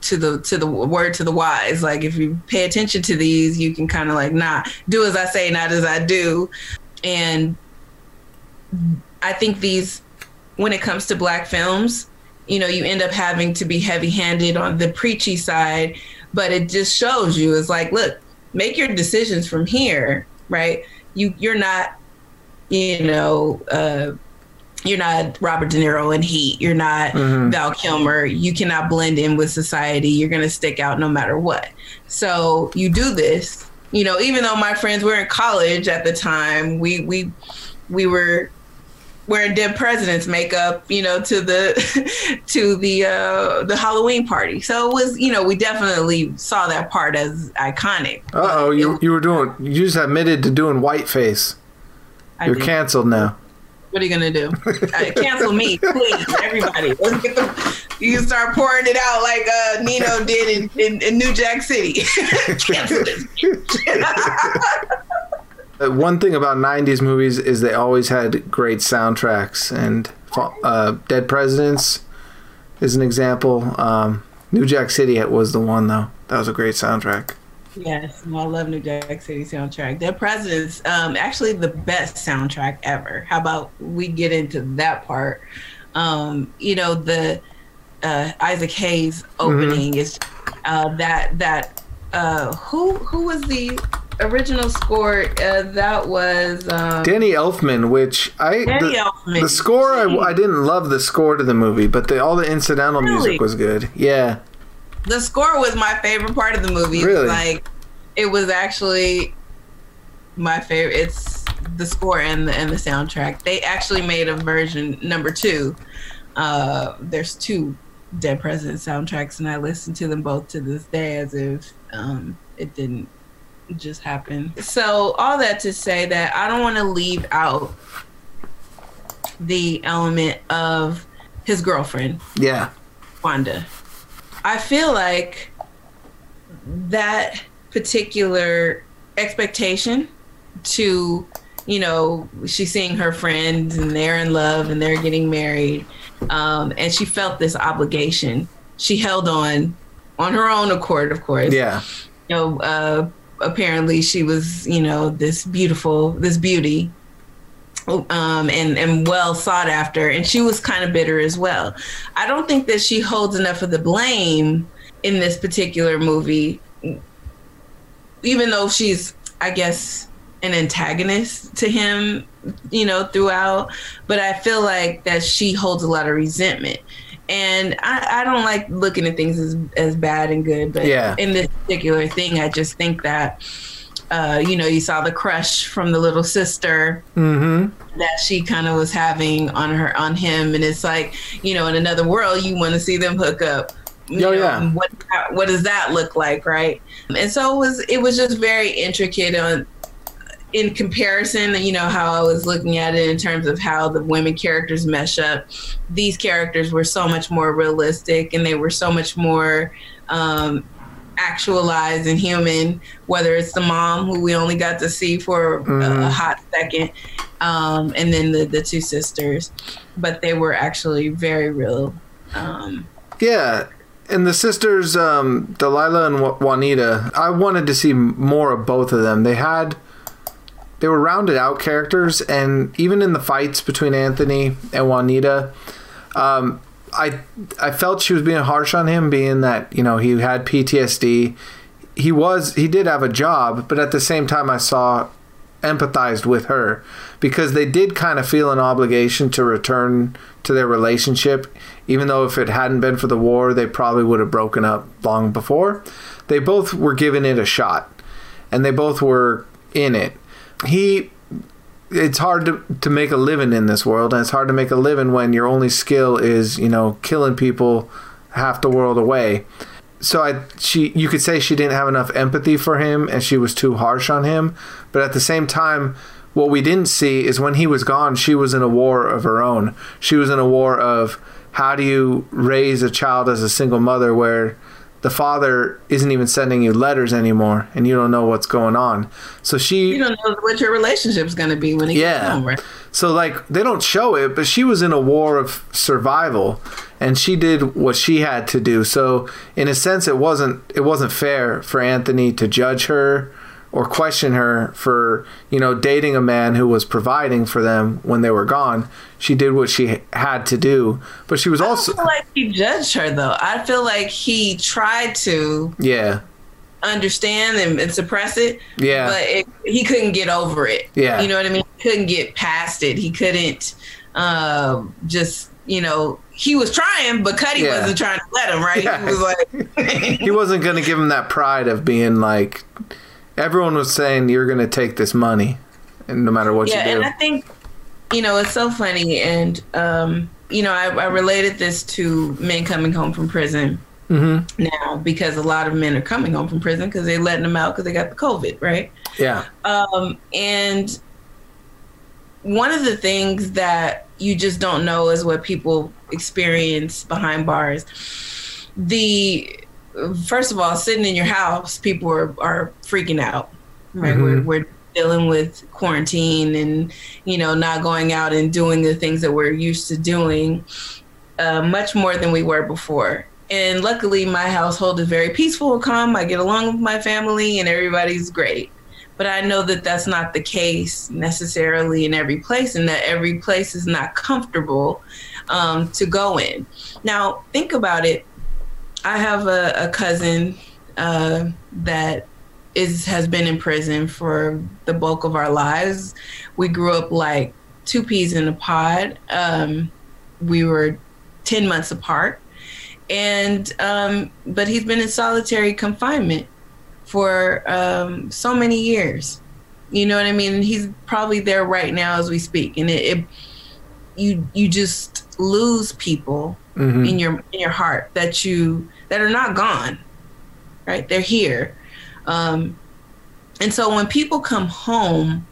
to the to the word to the wise. Like if you pay attention to these, you can kind of like not do as I say, not as I do. And I think these, when it comes to black films, you know, you end up having to be heavy handed on the preachy side, but it just shows you it's like, look, make your decisions from here, right? You you're not, you know, uh, you're not Robert De Niro in Heat. You're not Mhm. Val Kilmer. You cannot blend in with society. You're going to stick out no matter what. So you do this, you know, even though my friends were in college at the time, we, we, we were wearing dead presidents makeup, you know, to the, to the, uh, the Halloween party. So it was, you know, we definitely saw that part as iconic. Uh oh, you you were doing you just admitted to doing whiteface. I You're did. canceled now. What are you gonna do? Uh, cancel me, please, everybody. Let's get the You can start pouring it out like uh, Nino did in, in, in New Jack City. Cancel this. Uh, One thing about '90s movies is they always had great soundtracks, and uh, Dead Presidents is an example. Um, New Jack City was the one though. That was a great soundtrack. Yes, I love New Jack City soundtrack. Their presidents, um, actually the best soundtrack ever. How about we get into that part? Um, you know, the uh, Isaac Hayes opening is uh, that that uh, who who was the original score? Uh, that was um, Danny Elfman, which I Danny the, Elfman. the score I, I didn't love the score to the movie, but the, all the incidental Really? music was good. Yeah, the score was my favorite part of the movie. Really? Like it was actually my favorite. It's the score and the and the soundtrack. They actually made a version number two. Uh, there's two Dead President soundtracks, and I listen to them both to this day as if um, it didn't just happen. So all that to say that I don't want to leave out the element of his girlfriend yeah, Wanda. I feel like that particular expectation to, you know, she's seeing her friends and they're in love and they're getting married, um, and she felt this obligation. She held on on her own accord, of course yeah, you know, uh, apparently she was, you know, this beautiful, this beauty, um, and and well sought after, and she was kind of bitter as well. I don't think that she holds enough of the blame in this particular movie, even though she's, I guess, an antagonist to him, you know, throughout. But I feel like that she holds a lot of resentment. And I, I don't like looking at things as, as bad and good, but Yeah. in this particular thing, I just think that, uh, you know, you saw the crush from the little sister mm-hmm. that she kind of was having on her on him, and it's like, you know, in another world, you want to see them hook up. Oh, know, yeah. What what does that look like, right? And so it was it was just very intricate on in comparison, you know, how I was looking at it in terms of how the women characters mesh up, these characters were so much more realistic and they were so much more um, actualized and human, whether it's the mom who we only got to see for a, Mhm. a hot second, um, and then the, the two sisters, but they were actually very real. Um, Yeah, and the sisters, um, Delilah and Juanita, I wanted to see more of both of them. They had, they were rounded out characters, and even in the fights between Anthony and Juanita, um, I I felt she was being harsh on him, being that you know he had PTSD. He was he did have a job, but at the same time, I saw empathized with her because they did kind of feel an obligation to return to their relationship. Even though if it hadn't been for the war they probably would have broken up long before. They both were given it a shot and they both were in it. He it's hard to, to make a living in this world and it's hard to make a living when your only skill is you know killing people half the world away. So I she you could say she didn't have enough empathy for him and she was too harsh on him. But at the same time what we didn't see is when he was gone she was in a war of her own. She was in a war of how do you raise a child as a single mother where the father isn't even sending you letters anymore and you don't know what's going on so she you don't know what your relationship's going to be when he Yeah. gets home, right? so like they don't show it, but she was in a war of survival and she did what she had to do. So in a sense it wasn't it wasn't fair for Anthony to judge her or question her for, you know, dating a man who was providing for them when they were gone. She did what she had to do, but she was I also feel like he judged her though. I feel like he tried to yeah. understand and, and suppress it, Yeah. but it, he couldn't get over it. Yeah. you know what I mean. He couldn't get past it. He couldn't um, just you know he was trying, but Cutty Yeah. wasn't trying to let him. Right? Yeah. He was like, he wasn't going to give him that pride of being like everyone was saying you're going to take this money and no matter what yeah, you do. and I think you know it's so funny, and um, you know I, I related this to men coming home from prison mm-hmm. now because a lot of men are coming home from prison because they're letting them out because they got the COVID, right? Yeah. Um, and one of the things that you just don't know is what people experience behind bars. The first of all, sitting in your house, people are, are freaking out. Right, mm-hmm. we're, we're dealing with quarantine and you know not going out and doing the things that we're used to doing uh, much more than we were before. And luckily my household is very peaceful calm. I get along with my family and everybody's great. But i know that that's not the case necessarily in every place and that every place is not comfortable um, to go in. Now think about it i have a, a cousin uh, that is has been in prison for the bulk of our lives. We grew up like two peas in a pod. Um, we were ten months apart, and um, but he's been in solitary confinement for um, so many years. You know what I mean? He's probably there right now as we speak, and it, it you you just lose people mm-hmm. in your in your heart that you that are not gone, right? They're here um, and so when people come home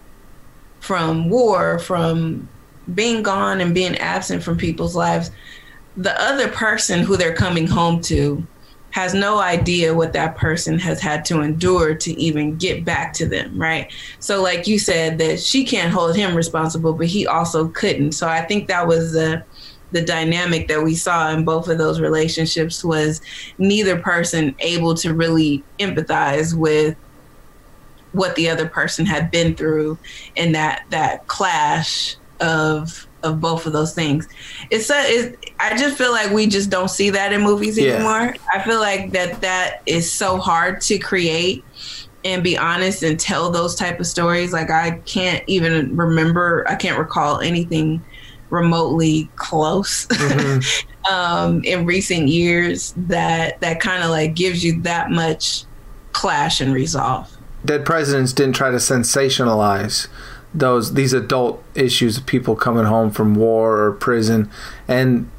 from war, from being gone and being absent from people's lives, the other person who they're coming home to has no idea what that person has had to endure to even get back to them, right? So, like you said, that she can't hold him responsible, but he also couldn't. So, I think that was the the dynamic that we saw in both of those relationships was neither person able to really empathize with what the other person had been through and that that clash of of both of those things. It's a, it's, I just feel like we just don't see that in movies yeah. anymore. I feel like that that is so hard to create and be honest and tell those type of stories. Like I can't even remember, I can't recall anything remotely close mm-hmm. um, in recent years that that kind of like gives you that much clash and resolve. Dead presidents didn't try to sensationalize those these adult issues of people coming home from war or prison, and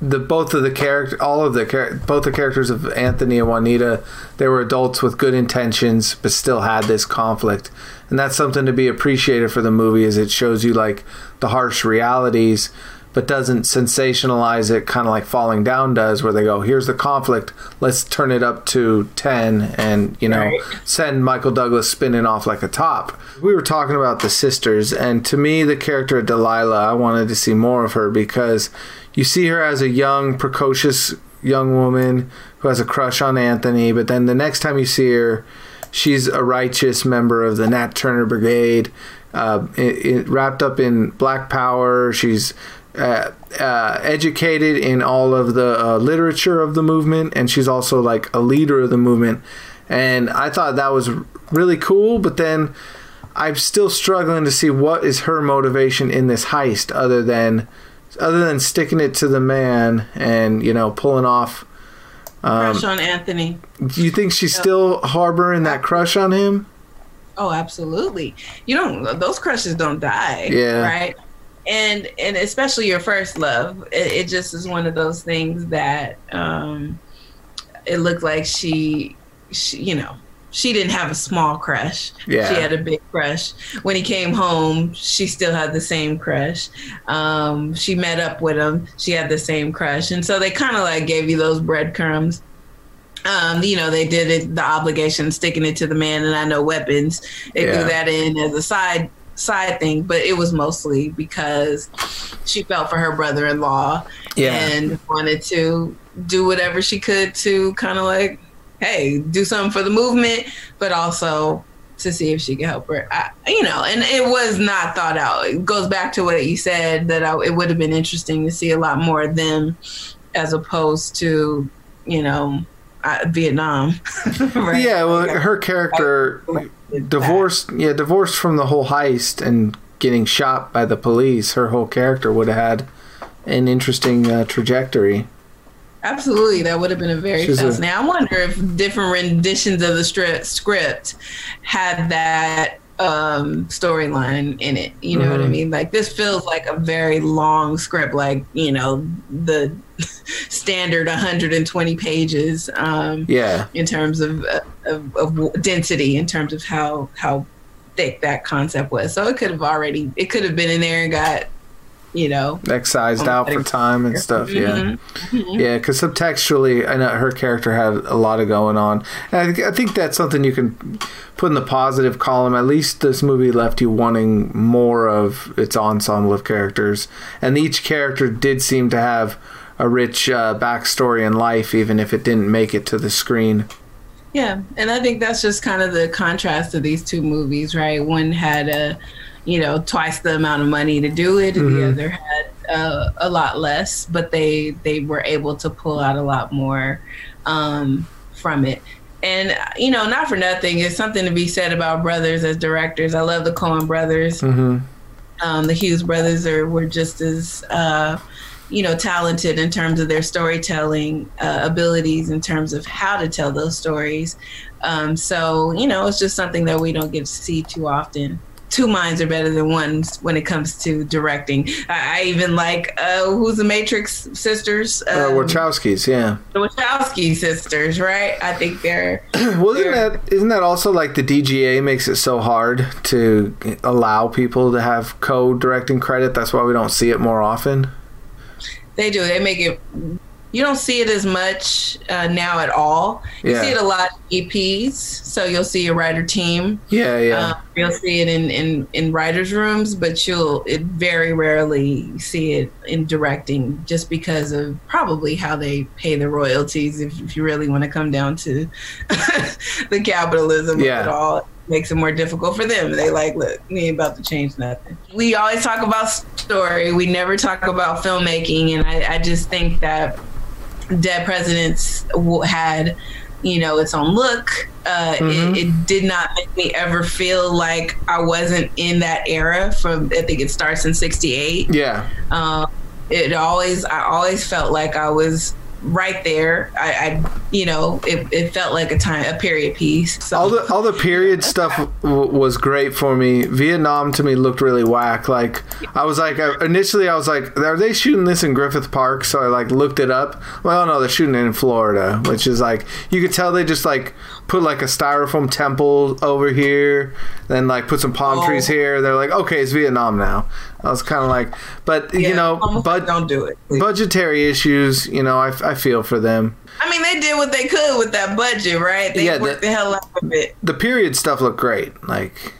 the both of the character, all of the both the characters of Anthony and Juanita, they were adults with good intentions, but still had this conflict, and that's something to be appreciated for the movie, is it shows you like the harsh realities, but doesn't sensationalize it, kind of like Falling Down does, where they go, "Here's the conflict, let's turn it up to ten, and you know, right. send Michael Douglas spinning off like a top." We were talking about the sisters, and to me, the character of Delilah, I wanted to see more of her because you see her as a young, precocious young woman who has a crush on Anthony, but then the next time you see her, she's a righteous member of the Nat Turner Brigade, uh, it, it, wrapped up in Black Power. She's uh, uh, educated in all of the uh, literature of the movement, and she's also like a leader of the movement. And I thought that was really cool, but then I'm still struggling to see what is her motivation in this heist other than other than sticking it to the man and you know pulling off um, crush on Anthony. Do you think she's still harboring that crush on him? Oh, absolutely. You don't; those crushes don't die. Yeah. Right. And and especially your first love, it, it just is one of those things that um, it looked like she, she, you know, she didn't have a small crush. Yeah. She had a big crush. When he came home, she still had the same crush. Um, she met up with him. She had the same crush. And so they kind of like gave you those breadcrumbs. Um, you know, they did it, the obligation, sticking it to the man, and I know weapons. They yeah. threw that in as a side side thing, but it was mostly because she felt for her brother in law yeah. and wanted to do whatever she could to kind of like hey, do something for the movement, but also to see if she could help her. I, you know, and it was not thought out. It goes back to what you said that I, it would have been interesting to see a lot more of them as opposed to, you know, uh, Vietnam. right? Yeah, well, her character divorced. Yeah, divorced from the whole heist and getting shot by the police. Her whole character would have had an interesting uh, trajectory. Absolutely, that would have been a very She's fascinating. A- I wonder if different renditions of the stri- script had that um, storyline in it. You know mm-hmm. what I mm-hmm. mean? Like this feels like a very long script, like you know the standard 120 pages. Um, yeah. In terms of, of, of density, in terms of how how thick that concept was, so it could have already it could have been in there and got you know, excised out for time and stuff. Yeah, mm-hmm. yeah. Because subtextually, I know her character had a lot of going on, and I, th- I think that's something you can put in the positive column. At least this movie left you wanting more of its ensemble of characters, and each character did seem to have a rich uh, backstory in life, even if it didn't make it to the screen. Yeah, and I think that's just kind of the contrast of these two movies, right? One had a, you know, twice the amount of money to do it, and mm-hmm. the other had uh, a lot less, but they they were able to pull out a lot more um, from it. And you know, not for nothing, it's something to be said about brothers as directors. I love the Coen brothers. Mm-hmm. Um, the Hughes brothers are were just as uh, you know talented in terms of their storytelling uh, abilities in terms of how to tell those stories um, so you know it's just something that we don't get to see too often two minds are better than one when it comes to directing. I, I even like uh, who's the Matrix sisters? Uh, um, uh, Wachowskis, yeah. The Wachowski sisters, right? I think they're. Wasn't they're, that isn't that also like the DGA makes it so hard to allow people to have co-directing credit? That's why we don't see it more often. They do. They make it. You don't see it as much uh, now at all. You yeah. see it a lot in EPs, so you'll see a writer team. Yeah, yeah. Um, you'll see it in, in in writers' rooms, but you'll it very rarely see it in directing, just because of probably how they pay the royalties. If, if you really want to come down to the capitalism yeah. of it all, makes it more difficult for them. They like, look, we ain't about to change nothing. We always talk about story. We never talk about filmmaking, and I, I just think that Dead Presidents had, you know, its own look. Uh, mm-hmm. it, it, did not make me ever feel like I wasn't in that era. From I think it starts in '68. Yeah. Um, it always, I always felt like I was right there. I, I you know, it, it, felt like a time, a period piece. So. All the all the period stuff w- was great for me. Vietnam to me looked really whack. Like I was like initially, I was like, are they shooting this in Griffith Park? So I like looked it up. Well, no, they're shooting it in Florida, which is like you could tell they just like put like a styrofoam temple over here, then like put some palm oh. trees here. They're like, okay, it's Vietnam now. I was kind of like, but yeah, you know, but don't do it. Please. Budgetary issues, you know, I, I feel for them. I mean, they did what they could with that budget, right? They yeah, worked the, the hell out of it. The period stuff looked great, like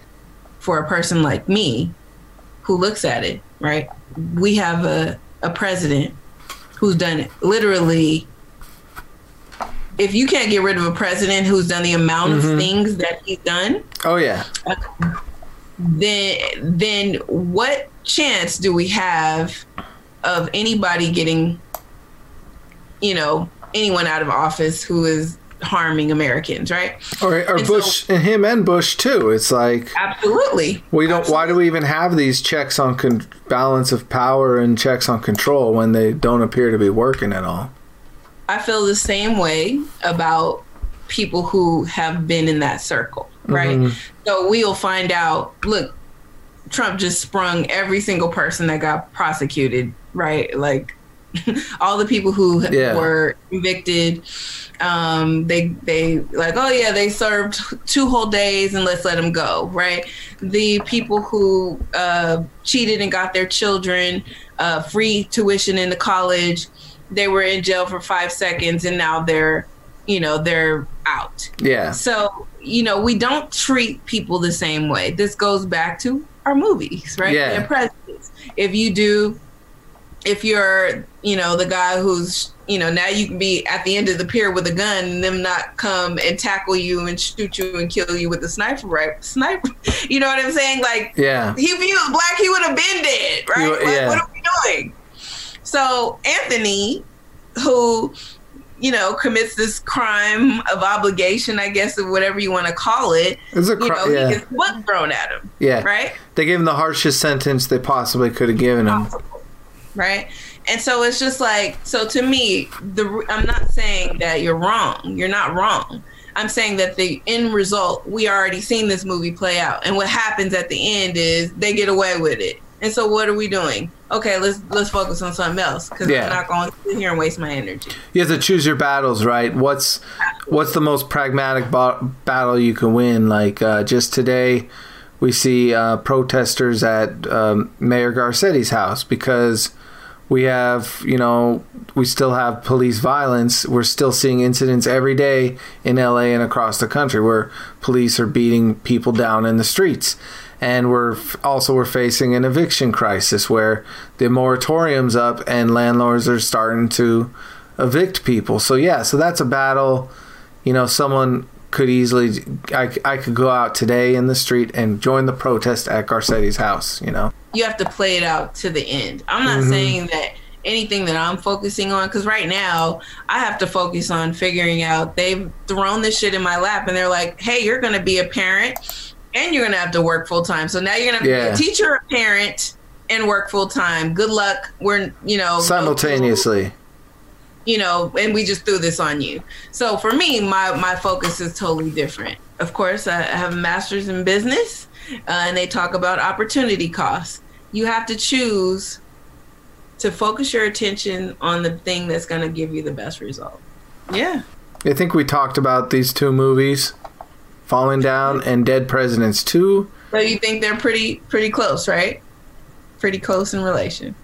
for a person like me, who looks at it, right? We have a a president who's done it literally if you can't get rid of a president who's done the amount mm-hmm. of things that he's done, oh yeah, then then what chance do we have of anybody getting, you know, anyone out of office who is harming Americans, right? Or, or and Bush so, and him and Bush too. It's like absolutely. We don't. Absolutely. Why do we even have these checks on con- balance of power and checks on control when they don't appear to be working at all? I feel the same way about people who have been in that circle, right? Mm-hmm. So we'll find out, look, Trump just sprung every single person that got prosecuted, right? Like all the people who yeah. were convicted, um, they they like, oh yeah, they served two whole days and let's let them go, right? The people who uh, cheated and got their children uh, free tuition in the college, they were in jail for five seconds and now they're you know they're out yeah so you know we don't treat people the same way this goes back to our movies right? Yeah. Presidents if you do if you're you know the guy who's you know now you can be at the end of the pier with a gun and them not come and tackle you and shoot you and kill you with a sniper right sniper you know what i'm saying? Like yeah. he, if he was black he would have been dead right? Like, yeah. what are we doing? So Anthony, who you know commits this crime of obligation, I guess, or whatever you want to call it, it's a cr- you know, yeah. he gets what thrown at him. Yeah, right. They gave him the harshest sentence they possibly could have given him. Right. And so it's just like so to me, the I'm not saying that you're wrong. You're not wrong. I'm saying that the end result, we already seen this movie play out. And what happens at the end is they get away with it. And so what are we doing? Okay, let's let's focus on something else because yeah. I'm not going to sit here and waste my energy. You have to choose your battles, right? What's what's the most pragmatic ba- battle you can win? Like uh, just today, we see uh, protesters at um, Mayor Garcetti's house because we have, you know, we still have police violence. We're still seeing incidents every day in LA and across the country where police are beating people down in the streets. And we're also we're facing an eviction crisis where the moratorium's up and landlords are starting to evict people. So yeah, so that's a battle. You know, someone could easily I, I could go out today in the street and join the protest at Garcetti's house, you know. You have to play it out to the end. I'm not mm-hmm. saying that anything that I'm focusing on because right now I have to focus on figuring out they've thrown this shit in my lap and they're like, hey, you're going to be a parent and you're going to have to work full time. So now you're going to yeah. be a teacher, a parent, and work full time. Good luck. We're, you know, simultaneously you know, and we just threw this on you. So for me, my my focus is totally different. Of course, I have a master's in business, uh, and they talk about opportunity costs. You have to choose to focus your attention on the thing that's going to give you the best result. Yeah. I think we talked about these two movies, Falling Down and Dead Presidents 2. So you think they're pretty pretty close, right? Pretty close in relation.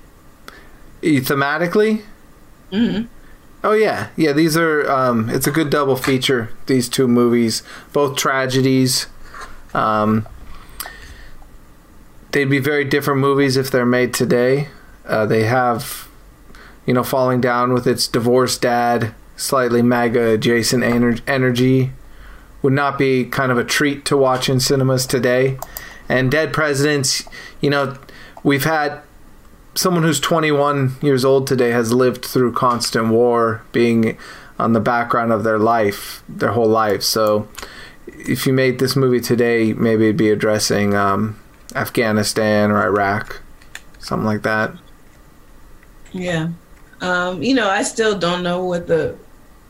Thematically? Mm-hmm. Oh yeah, yeah. These are um, it's a good double feature. These two movies, both tragedies. Um, they'd be very different movies if they're made today. Uh, they have, you know, falling down with its divorced dad, slightly MAGA adjacent ener- energy, would not be kind of a treat to watch in cinemas today. And Dead Presidents, you know, we've had someone who's 21 years old today has lived through constant war being on the background of their life their whole life so if you made this movie today maybe it'd be addressing um, afghanistan or iraq something like that. Yeah. Um, you know i still don't know what the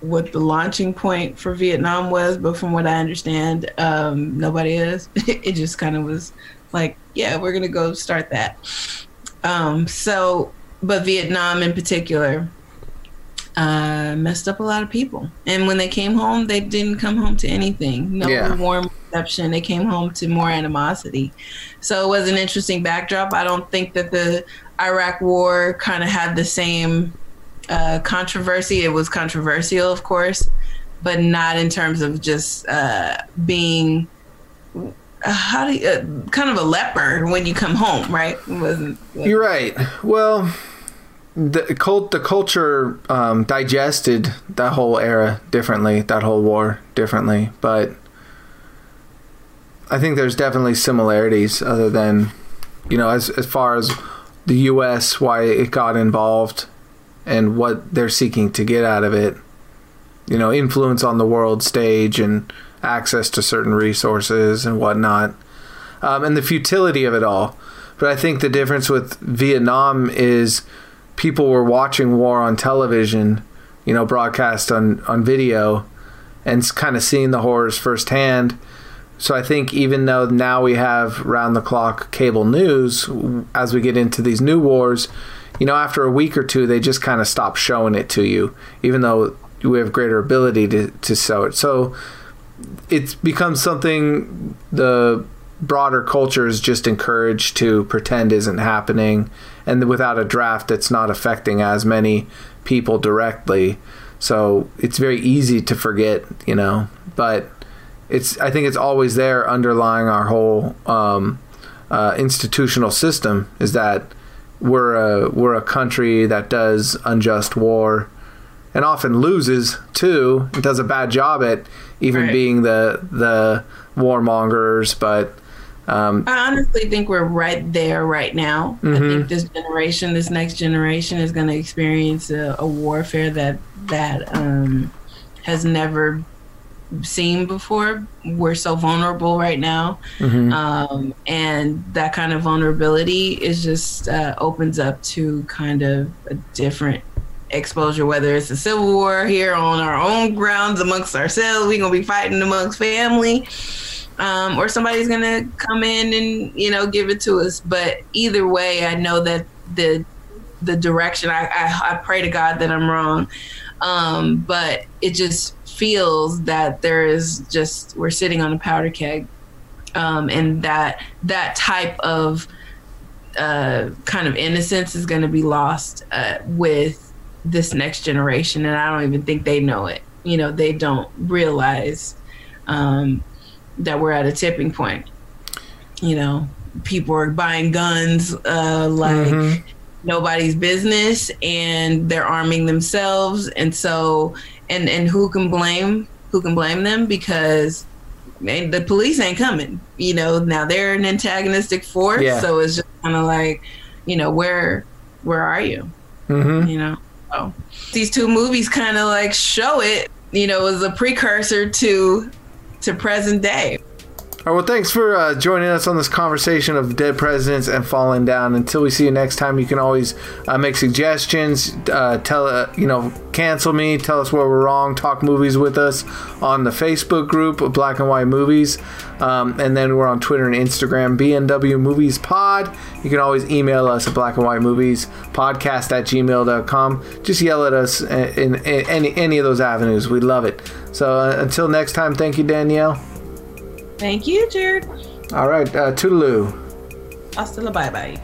what the launching point for vietnam was but from what i understand um, nobody is it just kind of was like yeah we're gonna go start that um, so, but Vietnam in particular uh, messed up a lot of people. And when they came home, they didn't come home to anything. No yeah. warm reception. They came home to more animosity. So it was an interesting backdrop. I don't think that the Iraq War kind of had the same uh, controversy. It was controversial, of course, but not in terms of just uh, being how do you, uh, kind of a leper when you come home, right? wasn't, You're right. Well, the cult, the culture um, digested that whole era differently, that whole war differently, but I think there's definitely similarities other than, you know, as as far as the U.S. why it got involved and what they're seeking to get out of it. You know, influence on the world stage and access to certain resources and whatnot, um, and the futility of it all. But I think the difference with Vietnam is people were watching war on television, you know, broadcast on, on video, and kind of seeing the horrors firsthand. So I think even though now we have round the clock cable news, as we get into these new wars, you know, after a week or two, they just kind of stop showing it to you, even though we have greater ability to, to show it. So it becomes something the broader culture is just encouraged to pretend isn't happening and without a draft it's not affecting as many people directly so it's very easy to forget you know but it's i think it's always there underlying our whole um, uh, institutional system is that we're a we're a country that does unjust war and often loses too and does a bad job at even right. being the the warmongers, but um, I honestly think we're right there right now. Mm-hmm. I think this generation, this next generation, is going to experience a, a, warfare that that um, has never seen before. We're so vulnerable right now, mm-hmm. um, and that kind of vulnerability is just uh, opens up to kind of a different exposure, whether it's a civil war here on our own grounds amongst ourselves, we're gonna be fighting amongst family, um, or somebody's gonna come in and you know give it to us. But either way, I know that the the direction I, I, I pray to God that I'm wrong, um, but it just feels that there is just we're sitting on a powder keg um, and that that type of uh, kind of innocence is going to be lost uh, with this next generation, and I don't even think they know it. You know, they don't realize um, that we're at a tipping point. You know, people are buying guns uh, like mm-hmm. nobody's business, and they're arming themselves, and so and and who can blame who can blame them because man, the police ain't coming. You know, now they're an antagonistic force, yeah. so it's just kind of like, you know, where where are you? Mm-hmm. You know, so these two movies kind of like show it. You know, as a precursor to to present day. All right, well, thanks for uh, joining us on this conversation of dead presidents and falling down. Until we see you next time, you can always uh, make suggestions, uh, tell uh, you know, cancel me, tell us where we're wrong, talk movies with us on the Facebook group of Black and White Movies, um, and then we're on Twitter and Instagram, BNW Movies Pod. You can always email us at Black and White Movies Podcast at gmail.com. Just yell at us in, in, in any any of those avenues. We love it. So uh, until next time, thank you, Danielle. Thank you, Jared. All right, uh, toodaloo. Hasta la bye bye.